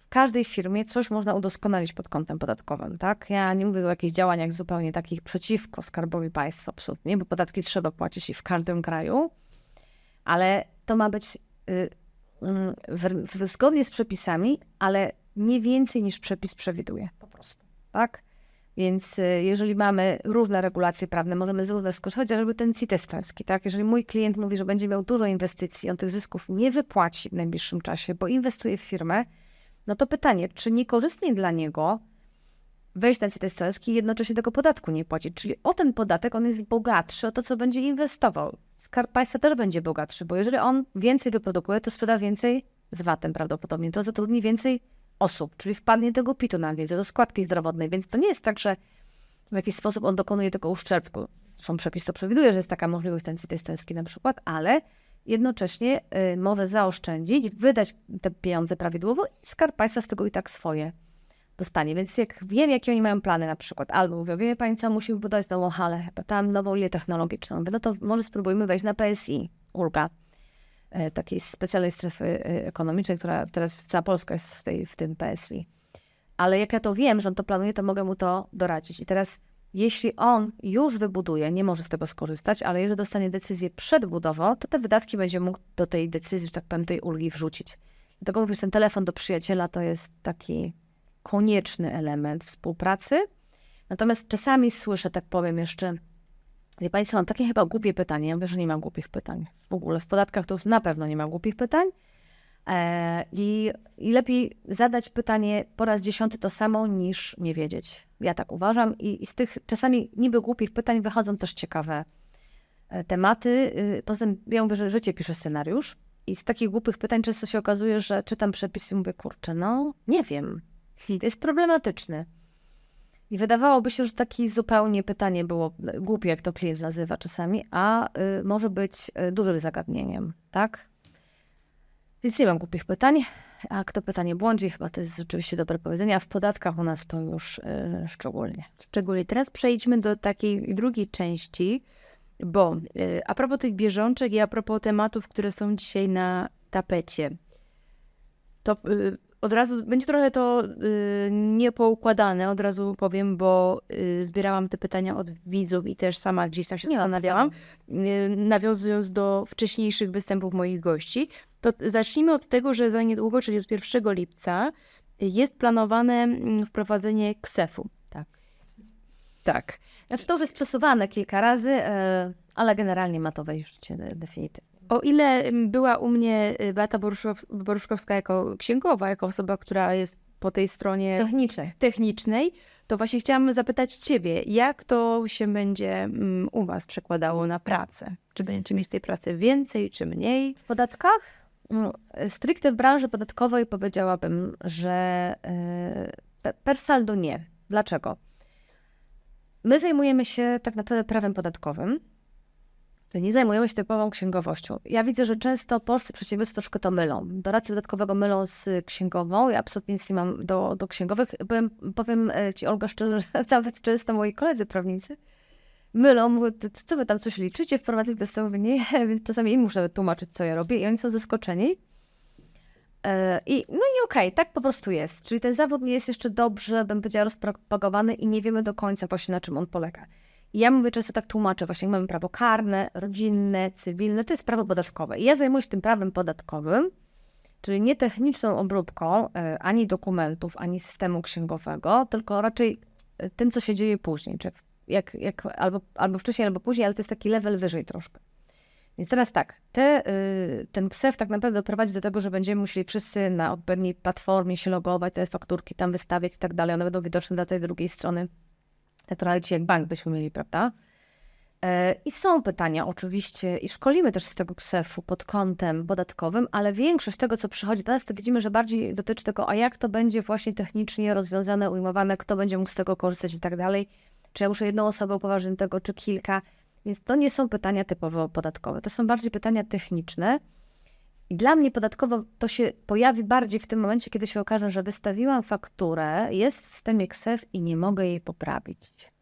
każdej firmie coś można udoskonalić pod kątem podatkowym, tak? Ja nie mówię o jakichś działaniach zupełnie takich przeciwko skarbowi państwa, absolutnie, bo podatki trzeba płacić i w każdym kraju, ale to ma być y, w, w, zgodnie z przepisami, ale nie więcej niż przepis przewiduje, po prostu, tak? Więc y, jeżeli mamy różne regulacje prawne, możemy z różnych skorzystać, chociażby ten CIT estoński, tak? Jeżeli mój klient mówi, że będzie miał dużo inwestycji, on tych zysków nie wypłaci w najbliższym czasie, bo inwestuje w firmę, no to pytanie, czy niekorzystnie dla niego wejść na CIT estoński i jednocześnie tego podatku nie płacić? Czyli o ten podatek on jest bogatszy o to, co będzie inwestował. Skarb Państwa też będzie bogatszy, bo jeżeli on więcej wyprodukuje, to sprzeda więcej z VAT-em prawdopodobnie, to zatrudni więcej osób, czyli wpadnie tego PIT-u na wiedzę, do składki zdrowotnej, więc to nie jest tak, że w jakiś sposób on dokonuje tego uszczerbku. Zresztą przepis to przewiduje, że jest taka możliwość ten estoński na przykład, ale jednocześnie y, może zaoszczędzić, wydać te pieniądze prawidłowo i Skarb Państwa z tego i tak swoje dostanie. Więc jak wiem, jakie oni mają plany na przykład, albo mówią, wie Pani co, musimy budować nową halę, tam nową linię technologiczną, no to może spróbujmy wejść na PSI, ulga, takiej specjalnej strefy e, ekonomicznej, która teraz cała Polska jest w, tej, w tym PSI. Ale jak ja to wiem, że on to planuje, to mogę mu to doradzić. I teraz jeśli on już wybuduje, nie może z tego skorzystać, ale jeżeli dostanie decyzję przed budową, to te wydatki będzie mógł do tej decyzji, że tak powiem, tej ulgi wrzucić. Dlatego mówisz, ten telefon do przyjaciela to jest taki konieczny element współpracy. Natomiast czasami słyszę, tak powiem jeszcze, wie Państwo, mam takie chyba głupie pytanie. Ja mówię, że nie ma głupich pytań. W ogóle w podatkach to już na pewno nie ma głupich pytań. E, I, I lepiej zadać pytanie po raz dziesiąty to samo, niż nie wiedzieć. Ja tak uważam. I, I z tych czasami niby głupich pytań wychodzą też ciekawe e, tematy. Y, poza tym ja mówię, że życie pisze scenariusz. I z takich głupich pytań często się okazuje, że czytam przepisy i mówię, kurczę, no nie wiem. To jest problematyczny. I wydawałoby się, że takie zupełnie pytanie było głupie, jak to klient nazywa czasami, a y, może być y, dużym zagadnieniem, tak? Więc nie mam głupich pytań. A kto pytanie błądzi, chyba to jest rzeczywiście dobre powiedzenie, a w podatkach u nas to już y, szczególnie. Szczególnie. Teraz przejdźmy do takiej drugiej części, bo y, a propos tych bieżączek i a propos tematów, które są dzisiaj na tapecie, to y, od razu będzie trochę to y, niepoukładane, od razu powiem, bo y, zbierałam te pytania od widzów i też sama gdzieś tam się Nie zastanawiałam, y, nawiązując do wcześniejszych występów moich gości. To zacznijmy od tego, że za niedługo, czyli od 1 lipca, jest planowane mm, wprowadzenie KSEF-u. Tak. Tak. Znaczy to już jest przesuwane kilka razy, y, ale generalnie ma to wejść w życie de- definitywnie. O ile była u mnie y, Beata Boruszkowska jako księgowa, jako osoba, która jest po tej stronie Techniczne. technicznej, to właśnie chciałam zapytać Ciebie, jak to się będzie mm, u Was przekładało na pracę? Czy będziecie mieć tej pracy więcej, czy mniej? W podatkach? Mm, Stricte w branży podatkowej powiedziałabym, że y, pe- per saldo nie. Dlaczego? My zajmujemy się tak naprawdę prawem podatkowym, czyli nie zajmujemy się typową księgowością. Ja widzę, że często polscy przedsiębiorcy troszkę to mylą. Doradcę podatkowego mylą z księgową. Ja absolutnie nic nie mam do, do księgowych. Powiem, powiem e, Ci, Olga, szczerze, że nawet często moi koledzy prawnicy mylą, mówią, "Ty- co wy tam coś liczycie w formacji testowej? Nie, więc czasami im muszę tłumaczyć, co ja robię i oni są zaskoczeni. E, I, no i okej, tak po prostu jest. Czyli ten zawód nie jest jeszcze dobrze, bym powiedziała, rozpropagowany i nie wiemy do końca właśnie na czym on polega. Ja mówię często tak tłumaczę, właśnie mamy prawo karne, rodzinne, cywilne, to jest prawo podatkowe. I ja zajmuję się tym prawem podatkowym, czyli nie techniczną obróbką e, ani dokumentów, ani systemu księgowego, tylko raczej e, tym, co się dzieje później, czy jak, jak, albo, albo wcześniej, albo później, ale to jest taki level wyżej troszkę. Więc teraz tak, te, y, ten KSEF tak naprawdę prowadzi do tego, że będziemy musieli wszyscy na odpowiedniej platformie się logować, te fakturki tam wystawiać i tak dalej. One będą widoczne dla tej drugiej strony. Trochę jak bank byśmy mieli, prawda? E, I są pytania oczywiście i szkolimy też z tego KSEF-u pod kątem podatkowym, ale większość tego, co przychodzi nas, to widzimy, że bardziej dotyczy tego, a jak to będzie właśnie technicznie rozwiązane, ujmowane, kto będzie mógł z tego korzystać i tak dalej. Czy ja muszę jedną osobę upoważnić tego, czy kilka. Więc to nie są pytania typowo podatkowe, to są bardziej pytania techniczne. I dla mnie podatkowo to się pojawi bardziej w tym momencie, kiedy się okaże, że wystawiłam fakturę, jest w systemie KSEF i nie mogę jej poprawić.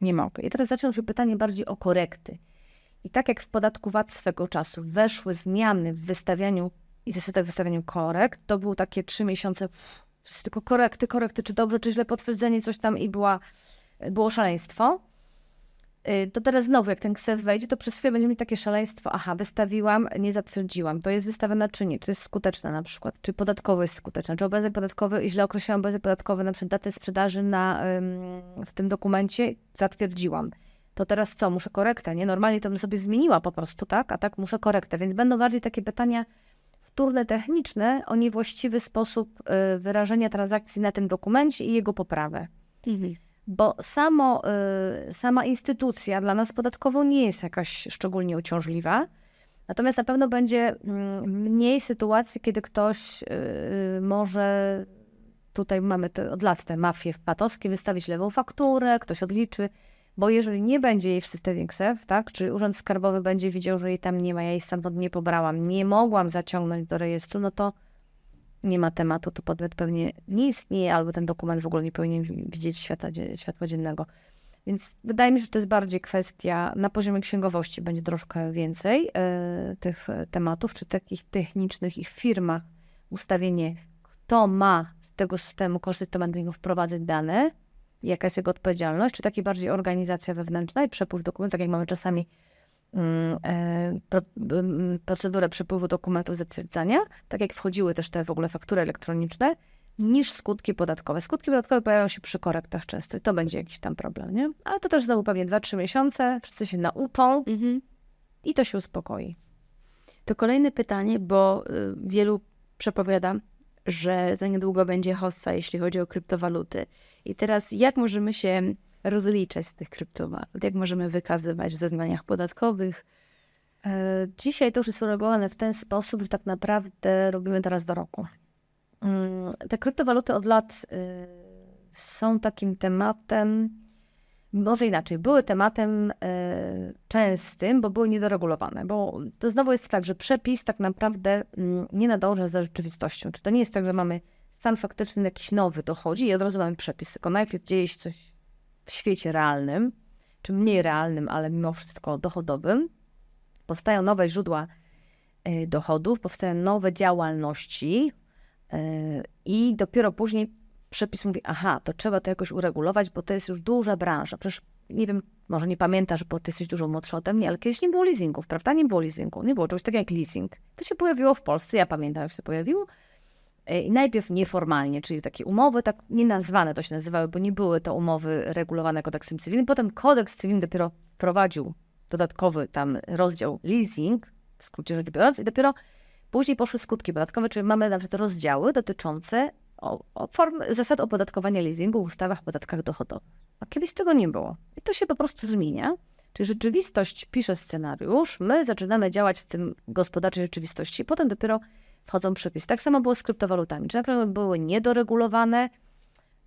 Nie mogę. I teraz zaczęło się pytanie bardziej o korekty. I tak jak w podatku VAT swego czasu weszły zmiany w wystawianiu i zasadach wystawianiem korekt. To były takie trzy miesiące, pff, tylko korekty, korekty, czy dobrze, czy źle, potwierdzenie, coś tam i była, było szaleństwo. Y, To teraz znowu, jak ten ksew wejdzie, to przez chwilę będzie mi takie szaleństwo. Aha, wystawiłam, nie zatwierdziłam. To jest wystawione czy nie? Czy jest skuteczne na przykład? Czy podatkowy jest skuteczny? Czy obowiązek podatkowy, i źle określiłam obowiązek podatkowy, na przykład datę sprzedaży na, w tym dokumencie, zatwierdziłam. To teraz co? Muszę korektę, nie? Normalnie to bym sobie zmieniła po prostu, tak? A tak muszę korektę. Więc będą bardziej takie pytania wtórne, techniczne o niewłaściwy sposób y, wyrażenia transakcji na tym dokumencie i jego poprawę bo samo, y, sama instytucja dla nas podatkowo nie jest jakaś szczególnie uciążliwa. Natomiast na pewno będzie mm, mniej sytuacji, kiedy ktoś y, może, tutaj mamy te, od lat te mafie wpatowskie, wystawić lewą fakturę, ktoś odliczy, bo jeżeli nie będzie jej w systemie KSEF, tak, czy Urząd Skarbowy będzie widział, że jej tam nie ma, ja jej stamtąd nie pobrałam, nie mogłam zaciągnąć do rejestru, no to nie ma tematu, to podmiot pewnie nie istnieje, albo ten dokument w ogóle nie powinien widzieć świata, światła dziennego. Więc wydaje mi się, że to jest bardziej kwestia, na poziomie księgowości będzie troszkę więcej e, tych tematów, czy takich technicznych i w firmach ustawienie, kto ma z tego systemu koszty tematycznego wprowadzać dane, jaka jest jego odpowiedzialność, czy takie bardziej organizacja wewnętrzna i przepływ dokumentów, tak jak mamy czasami procedurę przepływu dokumentów zatwierdzania, tak jak wchodziły też te w ogóle faktury elektroniczne, niż skutki podatkowe. Skutki podatkowe pojawiają się przy korektach często i to będzie jakiś tam problem, nie? Ale to też znowu pewnie 2-3 miesiące, wszyscy się nauczą Mhm. i to się uspokoi. To kolejne pytanie, bo y, wielu przepowiada, że za niedługo będzie hossa, jeśli chodzi o kryptowaluty. I teraz jak możemy się rozliczać z tych kryptowalut? Jak możemy wykazywać w zeznaniach podatkowych? E, Dzisiaj to już jest uregulowane w ten sposób, że tak naprawdę robimy teraz do roku. Mm, Te kryptowaluty od lat y, są takim tematem, może inaczej, były tematem y, częstym, bo były niedoregulowane. Bo to znowu jest tak, że przepis tak naprawdę mm, nie nadąża za rzeczywistością. Czy to nie jest tak, że mamy stan faktyczny jakiś nowy dochodzi i od razu mamy przepis, tylko najpierw dzieje się coś w świecie realnym, czy mniej realnym, ale mimo wszystko dochodowym. Powstają nowe źródła y, dochodów, powstają nowe działalności y, i dopiero później przepis mówi, aha, to trzeba to jakoś uregulować, bo to jest już duża branża. Przecież nie wiem, może nie pamiętasz, bo ty jesteś dużo młodszy ode mnie, ale kiedyś nie było leasingów, prawda? Nie było leasingu, nie było czegoś takiego jak leasing. To się pojawiło w Polsce, ja pamiętam, jak się pojawiło. Y, I najpierw nieformalnie, czyli takie umowy, tak nie nazwane to się nazywały, bo nie były to umowy regulowane kodeksem cywilnym. Potem kodeks cywilny dopiero wprowadził dodatkowy tam rozdział leasing, w skrócie rzecz biorąc, i dopiero później poszły skutki podatkowe, czyli mamy na przykład rozdziały dotyczące o, o form, zasad opodatkowania leasingu w ustawach o podatkach dochodowych. A kiedyś tego nie było. I to się po prostu zmienia. Czyli rzeczywistość pisze scenariusz, my zaczynamy działać w tym gospodarczej rzeczywistości, potem dopiero wchodzą przepisy. Tak samo było z kryptowalutami. Czy naprawdę były niedoregulowane,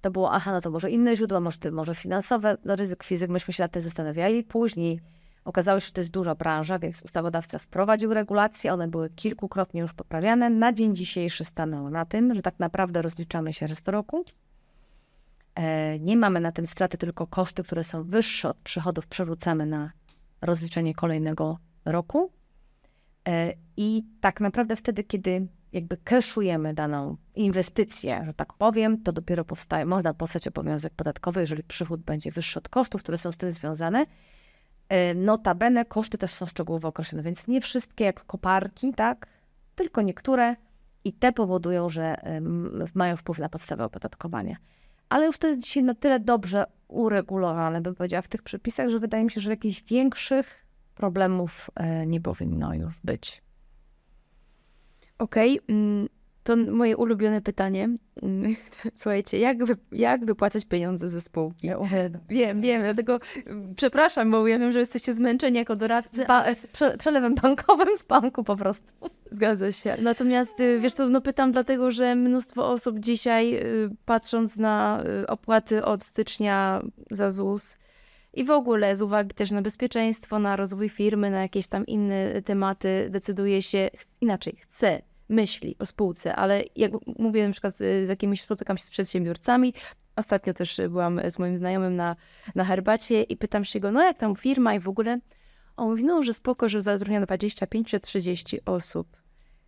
to było, aha, no to może inne źródła, może, może finansowe, no ryzyk fizyk, myśmy się nad tym zastanawiali. Później okazało się, że to jest duża branża, więc ustawodawca wprowadził regulacje, one były kilkukrotnie już poprawiane. Na dzień dzisiejszy stanęło na tym, że tak naprawdę rozliczamy się raz do roku. E, Nie mamy na tym straty, tylko koszty, które są wyższe od przychodów, przerzucamy na rozliczenie kolejnego roku. E, I tak naprawdę wtedy, kiedy jakby keszujemy daną inwestycję, że tak powiem, to dopiero powstaje, można powstać obowiązek podatkowy, jeżeli przychód będzie wyższy od kosztów, które są z tym związane. E, Notabene koszty też są szczegółowo określone, więc nie wszystkie jak koparki, tak, tylko niektóre i te powodują, że em, mają wpływ na podstawę opodatkowania. Ale już to jest dzisiaj na tyle dobrze uregulowane, bym powiedziała, w tych przepisach, że wydaje mi się, że jakichś większych problemów e, nie powinno już być. Okej, mm, to moje ulubione pytanie. Mm, Słuchajcie, jak, wy, jak wypłacać pieniądze ze spółki? Wiem, wiem, dlatego mm, przepraszam, bo ja wiem, że jesteście zmęczeni jako doradcy. Ba- z prze- przelewem bankowym z banku po prostu. Zgadza się. Natomiast y, wiesz co, no pytam dlatego, że mnóstwo osób dzisiaj, y, patrząc na y, opłaty od stycznia za ZUS i w ogóle z uwagi też na bezpieczeństwo, na rozwój firmy, na jakieś tam inne tematy, decyduje się inaczej, chce, myśli o spółce, ale jak mówię na przykład z, z jakimiś, spotykam się z przedsiębiorcami, Ostatnio też byłam z moim znajomym na, na herbacie i pytam się go, no jak tam firma i w ogóle. On mówi, no, że spoko, że zatrudnia 25 czy 30 osób.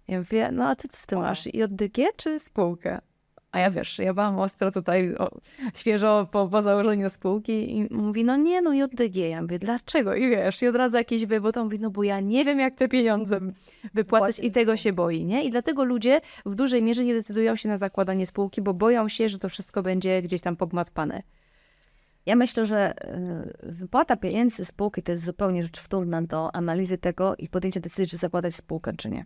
Ja mówię, no a ty co ty masz? JDG czy spółkę? A ja wiesz, ja byłam ostro tutaj o, świeżo po, po założeniu spółki i mówi, no nie, no JDG. Ja mówię, dlaczego? I wiesz, i od razu jakiś wywód, on mówi, no bo ja nie wiem, jak te pieniądze wypłacać i tego się boi, nie? I dlatego ludzie w dużej mierze nie decydują się na zakładanie spółki, bo boją się, że to wszystko będzie gdzieś tam pogmatwane. Ja myślę, że y, wypłata pieniędzy spółki to jest zupełnie rzecz wtórna do analizy tego i podjęcia decyzji, czy zakładać spółkę, czy nie.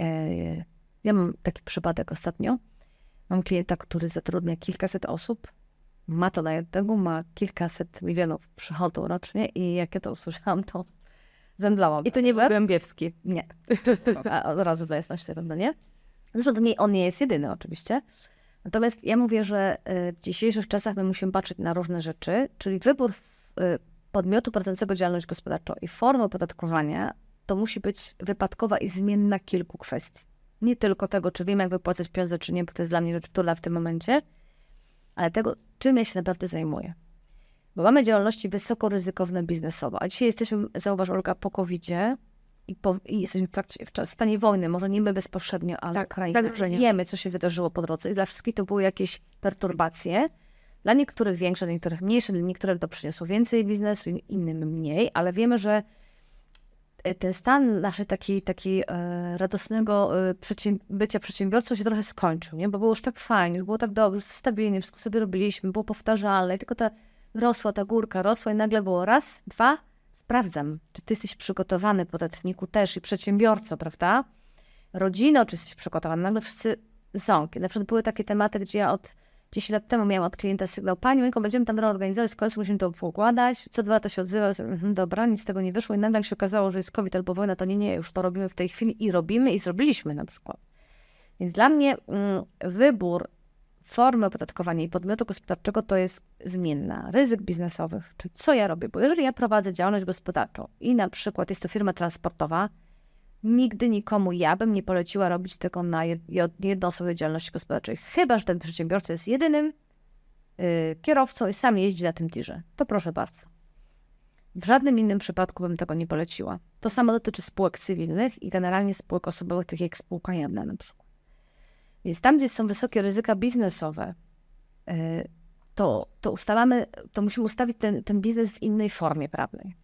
E, Ja mam taki przypadek ostatnio. Mam klienta, który zatrudnia kilkaset osób, ma to na jednego, ma kilkaset milionów przychodu rocznie i jak ja to usłyszałam, to zemdlałam. I to nie był? Głębiewski. Nie. A od razu dla jasności, pewno nie. Zresztą to nie, on nie jest jedyny oczywiście. Natomiast ja mówię, że y, w dzisiejszych czasach my musimy patrzeć na różne rzeczy, czyli wybór y, podmiotu prowadzącego działalność gospodarczą i formy opodatkowania to musi być wypadkowa i zmienna kilku kwestii. Nie tylko tego, czy wiem, jak wypłacać pieniądze, czy nie, bo to jest dla mnie rzecz wtórna w tym momencie, ale tego, czym ja się naprawdę zajmuję. Bo mamy działalności wysoko ryzykowne biznesowo, a dzisiaj jesteśmy, zauważ Olga, po covid i, po, i jesteśmy w, trakcie, w stanie wojny, może nie my bezpośrednio, ale Tak, zagrożenie. Wiemy, co się wydarzyło po drodze i dla wszystkich to były jakieś perturbacje. Dla niektórych większe, dla niektórych mniejsze, dla niektórych to przyniosło więcej biznesu, in- innym mniej, ale wiemy, że ten stan naszej takiej, takiej e, radosnego e, bycia przedsiębiorcą się trochę skończył, nie? bo było już tak fajnie, było tak dobrze, stabilnie, wszystko sobie robiliśmy, było powtarzalne, i tylko ta rosła ta górka, rosła i nagle było raz, dwa, sprawdzam, czy ty jesteś przygotowany, podatniku też i przedsiębiorco, prawda? Rodzino, czy jesteś przygotowany, nagle wszyscy ząki. Na przykład były takie tematy, gdzie ja od 10 lat temu miałam od klienta sygnał, pani Monika, będziemy tam reorganizować, w końcu musimy to poukładać. Co dwa lata się odzywał, mhm, dobra, nic z tego nie wyszło i nagle się okazało, że jest COVID albo wojna, to nie, nie, już to robimy w tej chwili i robimy i zrobiliśmy na przykład. Więc dla mnie mm, wybór formy opodatkowania i podmiotu gospodarczego to jest zmienna. Ryzyk biznesowych, czyli co ja robię, bo jeżeli ja prowadzę działalność gospodarczą i na przykład jest to firma transportowa, nigdy nikomu ja bym nie poleciła robić tego na jed- jed- jedną osobę działalności gospodarczej, chyba że ten przedsiębiorca jest jedynym y, kierowcą i sam jeździ na tym tirze. To proszę bardzo. W żadnym innym przypadku bym tego nie poleciła. To samo dotyczy spółek cywilnych i generalnie spółek osobowych, takich jak spółka jawna na przykład. Więc tam, gdzie są wysokie ryzyka biznesowe, y, to, to ustalamy, to musimy ustawić ten, ten biznes w innej formie prawnej.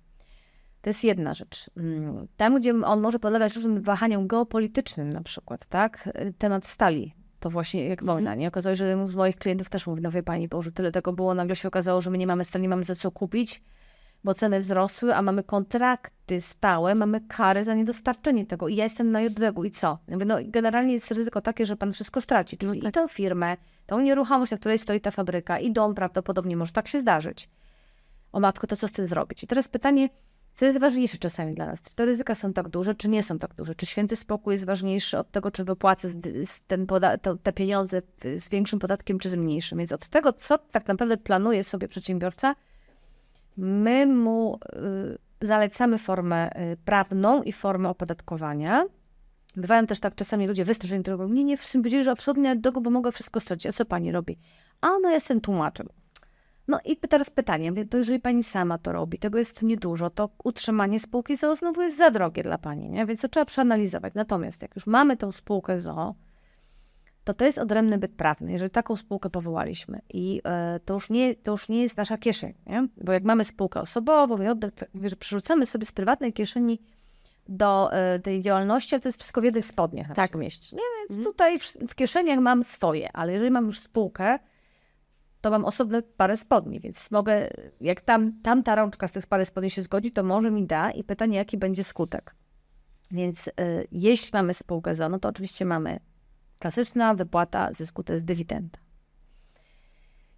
To jest jedna rzecz. Mm, Tam, gdzie on może podlegać różnym wahaniom geopolitycznym na przykład, tak? Temat stali. To właśnie jak wojna, nie? Okazało się, że jeden z moich klientów też mówi, no wie pani, bo że tyle tego było, nagle się okazało, że my nie mamy stali, nie mamy za co kupić, bo ceny wzrosły, a mamy kontrakty stałe, mamy kary za niedostarczenie tego i ja jestem na jodłegu i co? Ja mówię, no generalnie jest ryzyko takie, że pan wszystko straci, czyli i tę firmę, tą nieruchomość, na której stoi ta fabryka i dom prawdopodobnie może tak się zdarzyć. O matko, to co z tym zrobić? I teraz pytanie, co jest ważniejsze czasami dla nas? Czy te ryzyka są tak duże, czy nie są tak duże? Czy święty spokój jest ważniejszy od tego, czy wypłacę ten to, te pieniądze z większym podatkiem, czy z mniejszym? Więc od tego, co tak naprawdę planuje sobie przedsiębiorca, my mu y, zalecamy formę y, prawną i formę opodatkowania. Bywają też tak czasami ludzie wystraszeni, którzy mówią, nie, nie, wszyscy powiedzieli, że absolutnie do bo mogę wszystko stracić. A co pani robi? A no, jestem tłumaczem. No i teraz pytanie, to jeżeli pani sama to robi, tego jest niedużo, to utrzymanie spółki ZOO znowu jest za drogie dla pani, nie? więc to trzeba przeanalizować. Natomiast jak już mamy tą spółkę ZOO, to to jest odrębny byt prawny, jeżeli taką spółkę powołaliśmy i e, to, już nie, to już nie jest nasza kieszeń, nie? bo jak mamy spółkę osobową i oddech, że przerzucamy sobie z prywatnej kieszeni do e, tej działalności, ale to jest wszystko w jednych spodniach Tak. mieści. Nie? Więc tutaj w, w kieszeniach mam swoje, ale jeżeli mam już spółkę, to mam osobne parę spodni, więc mogę, jak tam, tam ta rączka z tych parę spodni się zgodzi, to może mi da i pytanie, jaki będzie skutek. Więc y, jeśli mamy spółkę ZO, to oczywiście mamy klasyczna wypłata zysku, to jest dywidenda.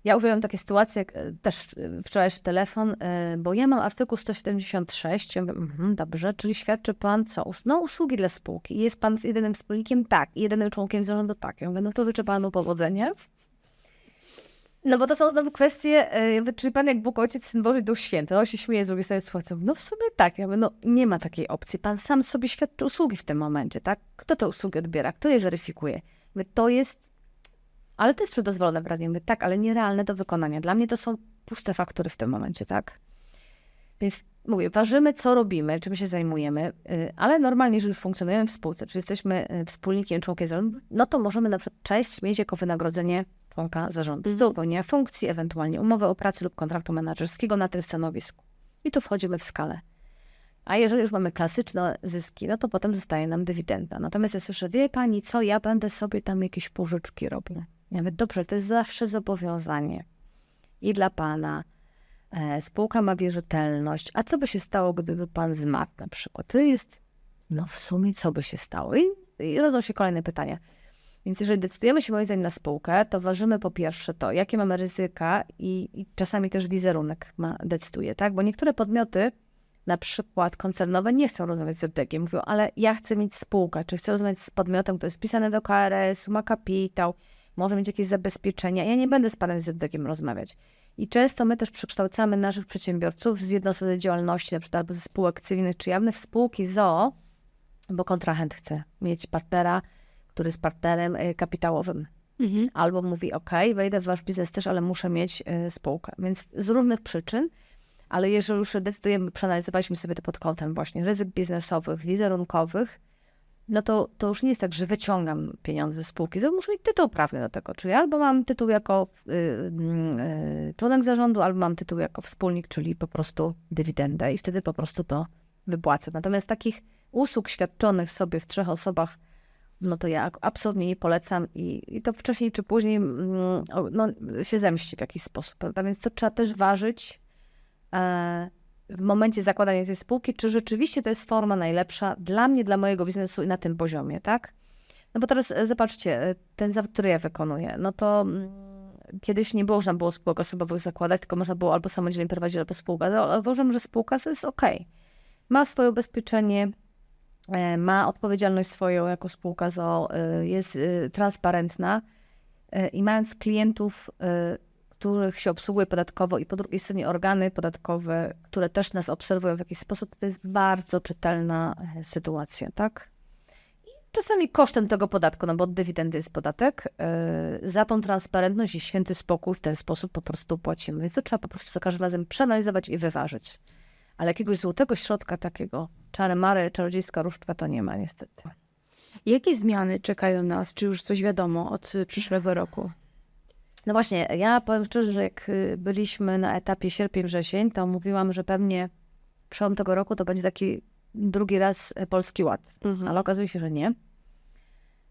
Ja uwielbiam takie sytuacje, jak, y, też y, wczorajszy telefon, y, bo ja mam artykuł 176, ja mówię, mhm, dobrze, czyli świadczy pan co? No usługi dla spółki. Jest pan jedynym wspólnikiem? Tak. I jedynym członkiem zarządu? Tak. Ja mówię, no to życzę panu powodzenia. No bo to są znowu kwestie, e, ja mówię, czyli pan jak Bóg Ojciec, Syn Boży, Duch Święty. On się śmieje z drugiej strony słuchajcie, no w sumie tak. Ja mówię, no nie ma takiej opcji. Pan sam sobie świadczy usługi w tym momencie, tak? Kto te usługi odbiera? Kto je weryfikuje? Mówię, to jest, ale to jest przedozwolone prawnie. Mówię, tak, ale nierealne do wykonania. Dla mnie to są puste faktury w tym momencie, tak? Więc mówię, ważymy, co robimy, czym się zajmujemy, y, ale normalnie, jeżeli już funkcjonujemy w spółce, czy jesteśmy y, wspólnikiem, członkiem zarządu, no to możemy na przykład część mieć jako wynagrodzenie członka zarządu. Do wypełnienia funkcji, ewentualnie umowy o pracę lub kontraktu menedżerskiego na tym stanowisku. I tu wchodzimy w skalę. A jeżeli już mamy klasyczne zyski, no to potem zostaje nam dywidenda. Natomiast ja słyszę, wie pani co, ja będę sobie tam jakieś pożyczki robił. Ja mówię, dobrze, to jest zawsze zobowiązanie. I dla pana. E, spółka ma wierzytelność. A co by się stało, gdyby pan zmarł na przykład? To jest, no w sumie co by się stało? I, i rodzą się kolejne pytania. Więc jeżeli decydujemy się moim zdaniem na spółkę, to ważymy po pierwsze to, jakie mamy ryzyka i, i czasami też wizerunek ma, decyduje, tak? Bo niektóre podmioty, na przykład koncernowe, nie chcą rozmawiać z JDG. Mówią, ale ja chcę mieć spółkę, czy chcę rozmawiać z podmiotem, który jest wpisany do KRS, ma kapitał, może mieć jakieś zabezpieczenia. Ja nie będę z panem z JDG rozmawiać. I często my też przekształcamy naszych przedsiębiorców z jednostkowej działalności, na przykład albo ze spółek cywilnych czy jawnych, w spółki ZOO, bo kontrahent chce mieć partnera, który jest partnerem y, kapitałowym. Mhm. Albo mówi, ok, wejdę w wasz biznes też, ale muszę mieć y, spółkę. Więc z różnych przyczyn, ale jeżeli już decydujemy, przeanalizowaliśmy sobie to pod kątem właśnie ryzyk biznesowych, wizerunkowych, no to, to już nie jest tak, że wyciągam pieniądze z spółki, muszę mieć tytuł prawny do tego. Czyli albo mam tytuł jako y, y, członek zarządu, albo mam tytuł jako wspólnik, czyli po prostu dywidendę i wtedy po prostu to wypłacę. Natomiast takich usług świadczonych sobie w trzech osobach, no to ja absolutnie nie polecam i, i to wcześniej czy później mm, no, się zemści w jakiś sposób, prawda? Więc to trzeba też ważyć e, w momencie zakładania tej spółki, czy rzeczywiście to jest forma najlepsza dla mnie, dla mojego biznesu i na tym poziomie, tak? No bo teraz e, zobaczcie, e, ten zawód, który ja wykonuję, no to mm, kiedyś nie można było spółek osobowych zakładać, tylko można było albo samodzielnie prowadzić, albo spółka. No, uważam, że spółka jest ok. Ma swoje ubezpieczenie, e, ma odpowiedzialność swoją jako spółka ZO, e, jest transparentna i mając klientów, których się obsługuje podatkowo i po drugiej stronie organy podatkowe, które też nas obserwują w jakiś sposób, to jest bardzo czytelna e, sytuacja, tak? I czasami kosztem tego podatku, no bo od dywidendy jest podatek, e, za tą transparentność i święty spokój w ten sposób po prostu płacimy. Więc to trzeba po prostu za każdym razem przeanalizować i wyważyć. Ale jakiegoś złotego środka takiego, czary mary, czarodziejska różdżka to nie ma niestety. Jakie zmiany czekają nas? Czy już coś wiadomo od przyszłego roku? No właśnie, ja powiem szczerze, że jak y, byliśmy na etapie sierpień-wrzesień, to mówiłam, że pewnie przełom tego roku to będzie taki drugi raz y, Polski Ład. Mhm. Ale okazuje się, że nie.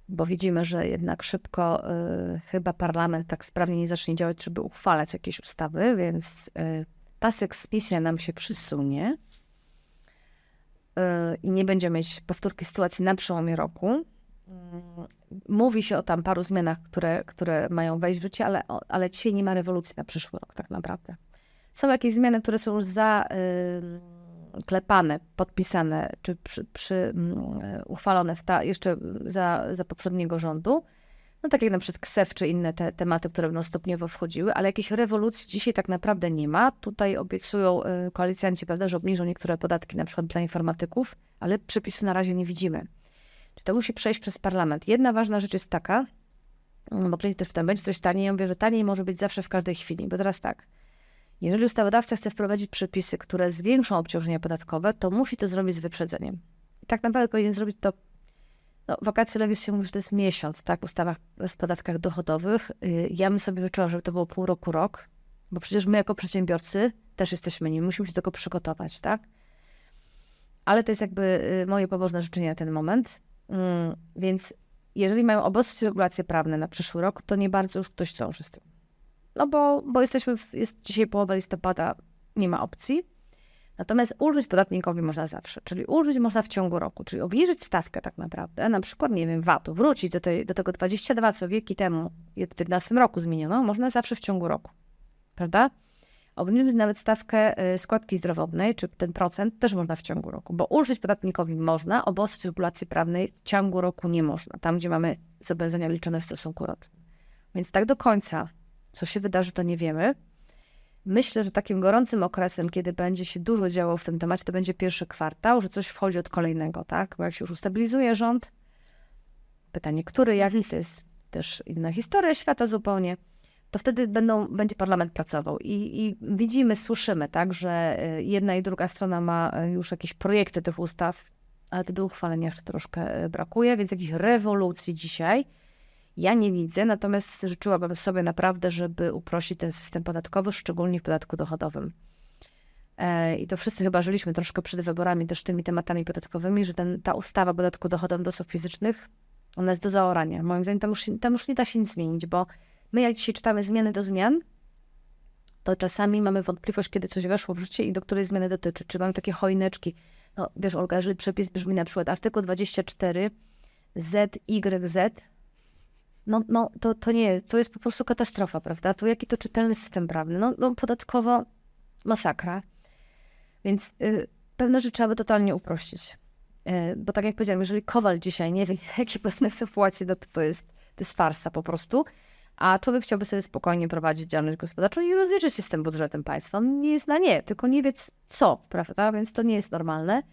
Bo widzimy, że jednak szybko y, chyba parlament tak sprawnie nie zacznie działać, żeby uchwalać jakieś ustawy, więc y, ta seksmisja nam się przysunie y, i nie będziemy mieć powtórki sytuacji na przełomie roku. Mm, Mówi się o tam paru zmianach, które, które mają wejść w życie, ale, ale dzisiaj nie ma rewolucji na przyszły rok tak naprawdę. Są jakieś zmiany, które są już zaklepane, podpisane, czy przy, przy, mm, uchwalone w ta, jeszcze za, za poprzedniego rządu. No tak jak na przykład KSEF, czy inne te tematy, które będą stopniowo wchodziły, ale jakiejś rewolucji dzisiaj tak naprawdę nie ma. Tutaj obiecują y, koalicjanci, prawda, że obniżą niektóre podatki, na przykład dla informatyków, ale przepisu na razie nie widzimy. Czy to musi przejść przez parlament? Jedna ważna rzecz jest taka, mm, bo ktoś też tym będzie coś taniej. Ja mówię, że taniej może być zawsze w każdej chwili, bo teraz tak. Jeżeli ustawodawca chce wprowadzić przepisy, które zwiększą obciążenia podatkowe, to musi to zrobić z wyprzedzeniem. I tak naprawdę powinien zrobić to. No, wakacje legis się mówi, że to jest miesiąc, tak, w ustawach w podatkach dochodowych. Y, Ja bym sobie życzyła, żeby to było pół roku, rok, bo przecież my jako przedsiębiorcy też jesteśmy nimi, musimy się do tego przygotować, tak? Ale to jest jakby y, moje pobożne życzenie na ten moment. Mm, Więc jeżeli mają obostrzeć regulacje prawne na przyszły rok, to nie bardzo już ktoś dąży z tym. No bo, bo jesteśmy, w, jest dzisiaj połowa listopada, nie ma opcji. Natomiast ulżyć podatnikowi można zawsze, czyli ulżyć można w ciągu roku, czyli obniżyć stawkę tak naprawdę, na przykład, nie wiem, VAT-u, wrócić do, tej, do tego 22, co wieki temu, w 2011 roku zmieniono, można zawsze w ciągu roku, prawda? Obniżyć nawet stawkę y, składki zdrowotnej, czy ten procent, też można w ciągu roku, bo ulżyć podatnikowi można, obostrzyć regulacji prawnej w ciągu roku nie można, tam gdzie mamy zobowiązania liczone w stosunku rocznym. Więc tak do końca, co się wydarzy, to nie wiemy. Myślę, że takim gorącym okresem, kiedy będzie się dużo działo w tym temacie, to będzie pierwszy kwartał, że coś wchodzi od kolejnego, tak? Bo jak się już ustabilizuje rząd, pytanie, który, jaki, to jest też inna historia świata zupełnie, to wtedy będą, będzie parlament pracował. I, I widzimy, słyszymy, tak, że y, jedna i druga strona ma y, już jakieś projekty tych ustaw, ale do uchwalenia jeszcze troszkę y, brakuje, więc jakiejś rewolucji dzisiaj ja nie widzę, natomiast życzyłabym sobie naprawdę, żeby uprościć ten system podatkowy, szczególnie w podatku dochodowym. E, I to wszyscy chyba żyliśmy troszkę przed wyborami też tymi tematami podatkowymi, że ten, ta ustawa o podatku dochodowym do osób fizycznych, ona jest do zaorania. Moim zdaniem tam już, tam już nie da się nic zmienić, bo my jak dzisiaj czytamy zmiany do zmian, to czasami mamy wątpliwość, kiedy coś weszło w życie i do której zmiany dotyczy. Czy mamy takie choineczki. No wiesz Olga, jeżeli przepis brzmi na przykład artykuł 24 ZYZ, no, no to, to nie jest, to jest po prostu katastrofa, prawda? To jaki to czytelny system prawny? No, no podatkowo masakra. Więc y, pewne rzeczy trzeba by totalnie uprościć. Y, bo tak jak powiedziałam, jeżeli Kowal dzisiaj nie wie, jakie pewne płaci, no to, to, jest, to jest farsa po prostu. A człowiek chciałby sobie spokojnie prowadzić działalność gospodarczą i rozliczyć się z tym budżetem państwa. On nie jest na nie, tylko nie wie co, prawda? Więc to nie jest normalne.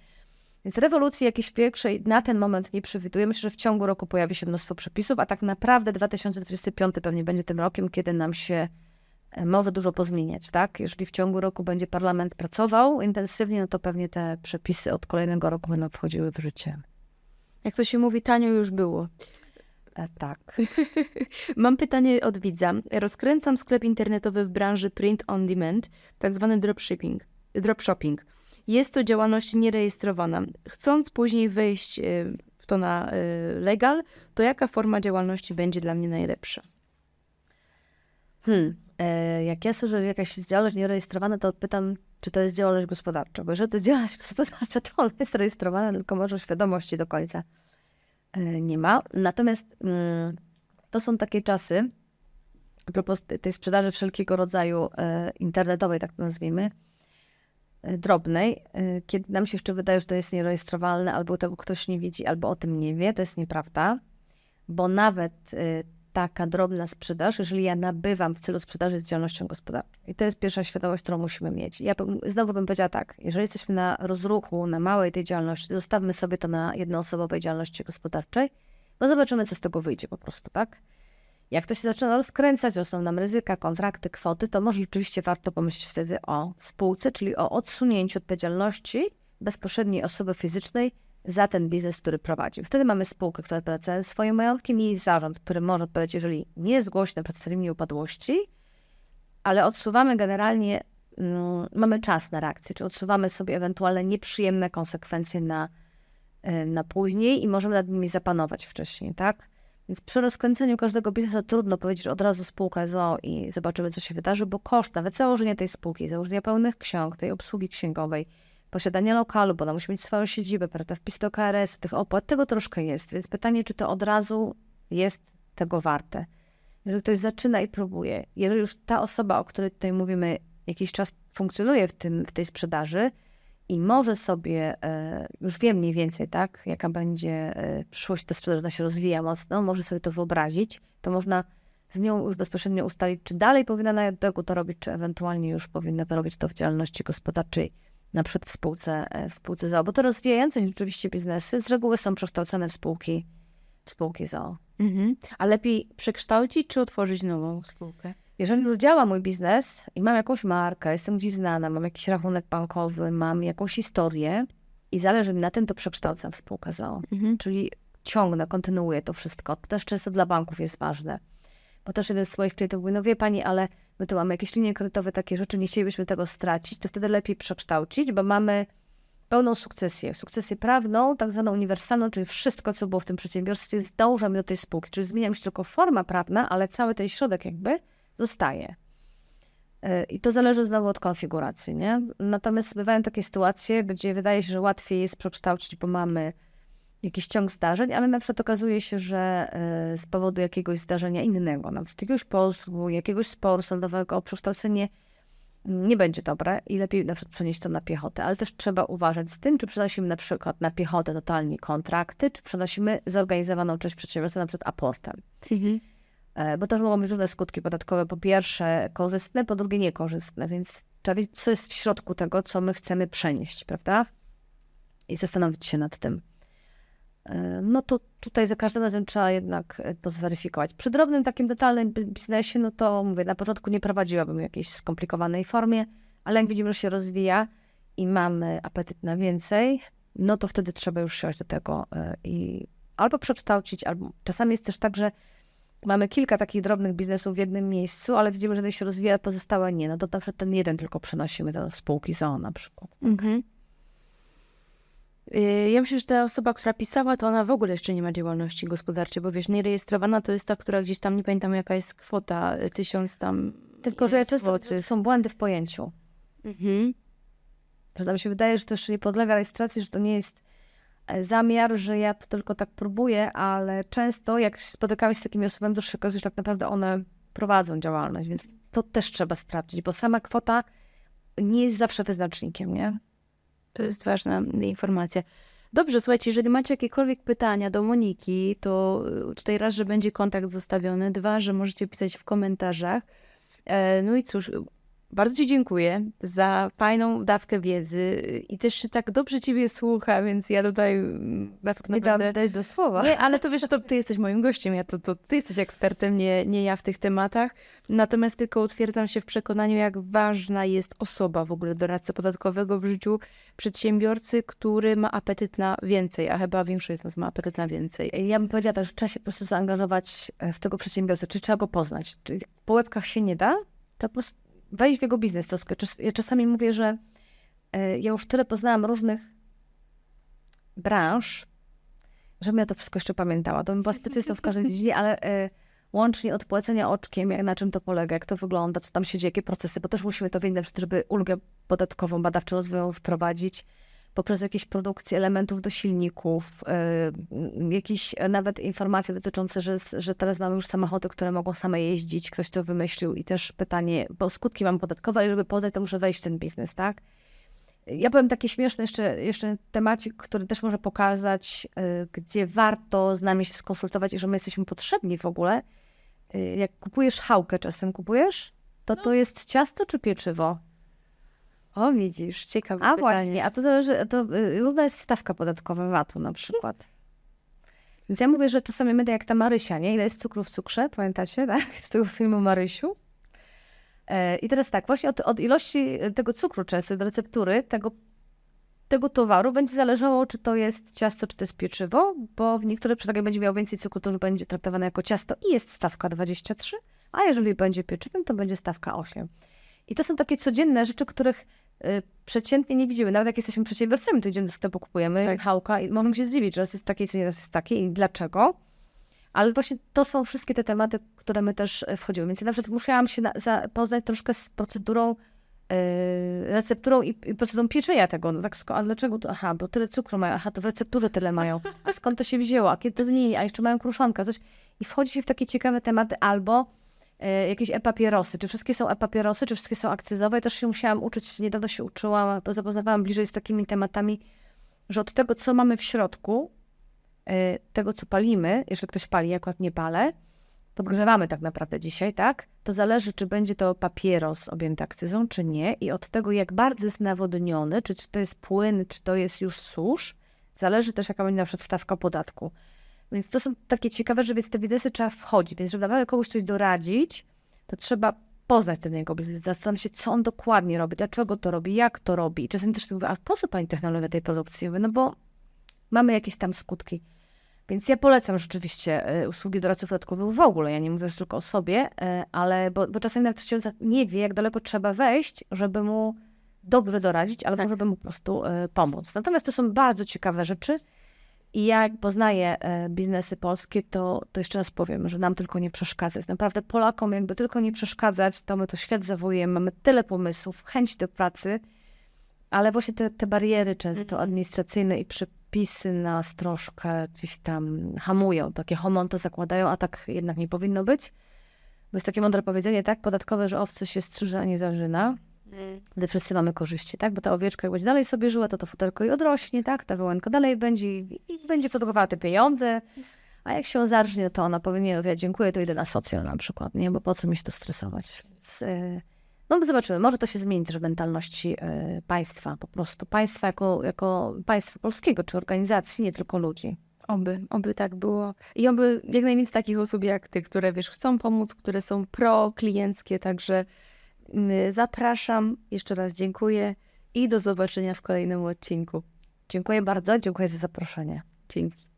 Więc rewolucji jakiejś większej na ten moment nie przewiduję. Myślę, że w ciągu roku pojawi się mnóstwo przepisów, a tak naprawdę 2025 pewnie będzie tym rokiem, kiedy nam się e, może dużo pozmieniać, tak? Jeżeli w ciągu roku będzie parlament pracował intensywnie, no to pewnie te przepisy od kolejnego roku będą wchodziły w życie. Jak to się mówi, tanio już było. E, tak. Mam pytanie od widza. Rozkręcam sklep internetowy w branży print on demand, tak zwany dropshipping. dropshopping. Jest to działalność nierejestrowana. Chcąc później wejść e, w to na e, legal, to jaka forma działalności będzie dla mnie najlepsza? Hmm. E, jak ja słyszę, że jakaś działalność nierejestrowana, to pytam, czy to jest działalność gospodarcza. Bo jeżeli to działalność gospodarcza, to ona jest rejestrowana, tylko może świadomości do końca nie ma. Natomiast mm, to są takie czasy, a propos tej sprzedaży wszelkiego rodzaju internetowej, tak to nazwijmy, E, drobnej, e, kiedy nam się jeszcze wydaje, że to jest nierejestrowalne, albo tego ktoś nie widzi, albo o tym nie wie, to jest nieprawda, bo nawet e, taka drobna sprzedaż, jeżeli ja nabywam w celu sprzedaży z działalnością gospodarczą. I to jest pierwsza świadomość, którą musimy mieć. Ja bym, znowu bym powiedziała tak, jeżeli jesteśmy na rozruchu, na małej tej działalności, zostawmy sobie to na jednoosobowej działalności gospodarczej, bo zobaczymy, co z tego wyjdzie po prostu, tak? Jak to się zaczyna rozkręcać, rosną nam ryzyka, kontrakty, kwoty, to może rzeczywiście warto pomyśleć wtedy o spółce, czyli o odsunięciu odpowiedzialności bezpośredniej osoby fizycznej za ten biznes, który prowadzi. Wtedy mamy spółkę, która odpowiada swoim majątkiem i zarząd, który może odpowiedzieć, jeżeli nie zgłosi na przykład serii upadłości, ale odsuwamy generalnie, no, mamy czas na reakcję, czy odsuwamy sobie ewentualne nieprzyjemne konsekwencje na, e, na później i możemy nad nimi zapanować wcześniej, tak? Więc przy rozkręceniu każdego biznesu trudno powiedzieć, że od razu spółka ZO i zobaczymy, co się wydarzy, bo koszt nawet założenia tej spółki, założenia pełnych ksiąg, tej obsługi księgowej, posiadania lokalu, bo ona musi mieć swoją siedzibę, prawda, wpis do KRS, tych opłat, tego troszkę jest. Więc pytanie, czy to od razu jest tego warte. Jeżeli ktoś zaczyna i próbuje, jeżeli już ta osoba, o której tutaj mówimy, jakiś czas funkcjonuje w, tym, w tej sprzedaży, i może sobie, e, już wiem mniej więcej, tak, jaka będzie e, przyszłość, ta sprzedaż ona się rozwija mocno, może sobie to wyobrazić, to można z nią już bezpośrednio ustalić, czy dalej powinna na tego to robić, czy ewentualnie już powinna to robić to w działalności gospodarczej, na przykład w spółce, e, w spółce ZOO, bo to rozwijające rzeczywiście biznesy z reguły są przekształcone w spółki, w spółki ZOO. Mhm. A lepiej przekształcić, czy otworzyć nową spółkę? Jeżeli już działa mój biznes i mam jakąś markę, jestem gdzieś znana, mam jakiś rachunek bankowy, mam jakąś historię i zależy mi na tym, to przekształcam w spółkę ZOO. Mhm. Czyli ciągnę, kontynuuję to wszystko. To też często dla banków jest ważne. Bo też jeden z swoich klientów mówi, no wie pani, ale my tu mamy jakieś linie kredytowe, takie rzeczy, nie chcielibyśmy tego stracić, to wtedy lepiej przekształcić, bo mamy pełną sukcesję. Sukcesję prawną, tak zwaną uniwersalną, czyli wszystko, co było w tym przedsiębiorstwie, zdążamy do tej spółki. Czyli zmienia się tylko forma prawna, ale cały ten środek jakby zostaje. E, I to zależy znowu od konfiguracji, nie? Natomiast bywają takie sytuacje, gdzie wydaje się, że łatwiej jest przekształcić, bo mamy jakiś ciąg zdarzeń, ale na przykład okazuje się, że e, z powodu jakiegoś zdarzenia innego, na przykład jakiegoś pozwu, jakiegoś sporu sądowego, przekształcenie nie będzie dobre i lepiej na przykład przenieść to na piechotę, ale też trzeba uważać z tym, czy przenosimy na przykład na piechotę totalnie kontrakty, czy przenosimy zorganizowaną część przedsiębiorstwa na przykład aportem. Mhm. E, bo też mogą być różne skutki podatkowe. Po pierwsze korzystne, po drugie niekorzystne, więc trzeba wiedzieć, co jest w środku tego, co my chcemy przenieść, prawda? I zastanowić się nad tym. E, no to tutaj za każdym razem trzeba jednak e, to zweryfikować. Przy drobnym takim detalnym bi- biznesie, no to mówię, na początku nie prowadziłabym jakiejś skomplikowanej formie, ale jak widzimy, że się rozwija i mamy apetyt na więcej, no to wtedy trzeba już siąść do tego e, i albo przekształcić, albo czasami jest też tak, że mamy kilka takich drobnych biznesów w jednym miejscu, ale widzimy, że jeden się rozwija, pozostałe nie. No to przykład ten jeden tylko przenosimy do spółki ZOO na przykład. Mhm. Y, Ja myślę, że ta osoba, która pisała, to ona w ogóle jeszcze nie ma działalności gospodarczej, bo wiesz, nierejestrowana to jest ta, która gdzieś tam, nie pamiętam jaka jest kwota, y, tysiąc tam Tylko, że często są błędy w pojęciu. Mhm. Że nam się wydaje, że to jeszcze nie podlega rejestracji, że to nie jest e, zamiar, że ja to tylko tak próbuję, ale często jak spotykamy się z takimi osobami, to się okazuje, że tak naprawdę one prowadzą działalność, więc to też trzeba sprawdzić, bo sama kwota nie jest zawsze wyznacznikiem, nie? To jest ważna informacja. Dobrze, słuchajcie, jeżeli macie jakiekolwiek pytania do Moniki, to y, tutaj raz, że będzie kontakt zostawiony, dwa, że możecie pisać w komentarzach. E, No i cóż, bardzo Ci dziękuję za fajną dawkę wiedzy i też się tak dobrze Ciebie słucha, więc ja tutaj tak Nie dać do słowa. Nie, ale to wiesz, to ty jesteś moim gościem, ja to, to ty jesteś ekspertem, nie, nie ja w tych tematach. Natomiast tylko utwierdzam się w przekonaniu, jak ważna jest osoba w ogóle doradcy podatkowego w życiu przedsiębiorcy, który ma apetyt na więcej, a chyba większość z nas ma apetyt na więcej. Ja bym powiedziała tak, że trzeba się po prostu zaangażować e, w tego przedsiębiorcę, czy trzeba go poznać. Czy po łebkach się nie da, to po prostu wejść w jego biznes troszkę. Ja czasami mówię, że e, ja już tyle poznałam różnych branż, żebym ja to wszystko jeszcze pamiętała. To bym była specjalistą w każdej dziedzinie, ale e, łącznie od płacenia oczkiem, jak, na czym to polega, jak to wygląda, co tam się dzieje, jakie procesy, bo też musimy to wiedzieć, żeby ulgę podatkową, badawczo-rozwojową wprowadzić, poprzez jakieś produkcje elementów do silników, y, jakieś nawet informacje dotyczące, że, że teraz mamy już samochody, które mogą same jeździć, ktoś to wymyślił i też pytanie, bo skutki mam podatkowe, ale żeby poznać, to muszę wejść w ten biznes, tak? Ja powiem taki śmieszny jeszcze, jeszcze temacik, który też może pokazać, y, gdzie warto z nami się skonsultować i że my jesteśmy potrzebni w ogóle. Y, Jak kupujesz chałkę czasem, kupujesz? To to jest ciasto czy pieczywo? O, widzisz, ciekawe A pytanie. właśnie, a to zależy, to y, różna jest stawka podatkowa VAT-u na przykład. Więc ja mówię, że czasami tak jak ta Marysia, nie? Ile jest cukru w cukrze, pamiętacie, tak? Z tego filmu Marysiu. E, I teraz tak, właśnie od, od ilości tego cukru często, od receptury tego, tego towaru będzie zależało, czy to jest ciasto, czy to jest pieczywo, bo w niektórych przypadkach będzie miał więcej cukru, to już będzie traktowane jako ciasto i jest stawka 23, a jeżeli będzie pieczywem, to będzie stawka 8. I to są takie codzienne rzeczy, których y, przeciętnie nie widzimy. Nawet jak jesteśmy przedsiębiorcami, to idziemy do sklepu, kupujemy Tak. chałka i możemy się zdziwić, że raz jest takiej cenie, raz jest takiej i dlaczego. Ale właśnie to są wszystkie te tematy, które my też e, wchodzimy. Więc ja na przykład musiałam się na, zapoznać troszkę z procedurą, y, recepturą i, i procedurą pieczenia tego. No tak, a dlaczego to? Aha, bo tyle cukru mają, aha, to w recepturze tyle mają. A skąd to się wzięło? A kiedy to zmieni? A jeszcze mają kruszonka, coś. I wchodzi się w takie ciekawe tematy albo jakieś e-papierosy. Czy wszystkie są e-papierosy, czy wszystkie są akcyzowe? Ja też się musiałam uczyć, niedawno się uczyłam, bo zapoznawałam bliżej z takimi tematami, że od tego, co mamy w środku, e, tego, co palimy, jeżeli ktoś pali, ja akurat nie palę, podgrzewamy tak naprawdę dzisiaj, tak? To zależy, czy będzie to papieros objęty akcyzą, czy nie. I od tego, jak bardzo jest nawodniony, czy, czy to jest płyn, czy to jest już susz, zależy też, jaka będzie na przykład stawka podatku. Więc to są takie ciekawe, że więc te biznesy trzeba wchodzić. Więc żeby naprawdę komuś coś doradzić, to trzeba poznać ten jego biznes, zastanowić się, co on dokładnie robi, dlaczego to robi, jak to robi. I czasami też mówię, a po co pani technologia tej produkcji? Mówię, no bo mamy jakieś tam skutki. Więc ja polecam rzeczywiście e, usługi doradców podatkowych w ogóle. Ja nie mówię tylko o sobie, e, ale bo, bo czasami nawet przedsiębiorca nie wie, jak daleko trzeba wejść, żeby mu dobrze doradzić, albo Tak. żeby mu po prostu e, pomóc. Natomiast to są bardzo ciekawe rzeczy. I ja jak poznaję e, biznesy polskie, to, to jeszcze raz powiem, że nam tylko nie przeszkadzać. Naprawdę Polakom jakby tylko nie przeszkadzać, to my to świat zawojemy, mamy tyle pomysłów, chęć do pracy, ale właśnie te, te bariery często Mhm. administracyjne i przepisy nas troszkę gdzieś tam hamują. Takie homonto zakładają, a tak jednak nie powinno być. Bo jest takie mądre powiedzenie, tak, podatkowe, że owce się strzyże, a nie zarzyna gdy wszyscy mamy korzyści, tak? Bo ta owieczka jak będzie dalej sobie żyła, to to futerko i odrośnie, tak? Ta wełenka dalej będzie i będzie produkowała te pieniądze, a jak się zarżnie, to ona powie, nie, no to ja dziękuję, to idę na socjal na przykład, nie? Bo po co mi się to stresować? Więc, e, no my zobaczymy, może to się zmieni też w mentalności e, państwa, po prostu państwa jako, jako państwa polskiego, czy organizacji, nie tylko ludzi. Oby, oby tak było. I oby jak najwięcej takich osób jak ty, które wiesz, chcą pomóc, które są pro-klienckie, także mm, zapraszam, jeszcze raz dziękuję i do zobaczenia w kolejnym odcinku. Dziękuję bardzo, dziękuję za zaproszenie. Dzięki.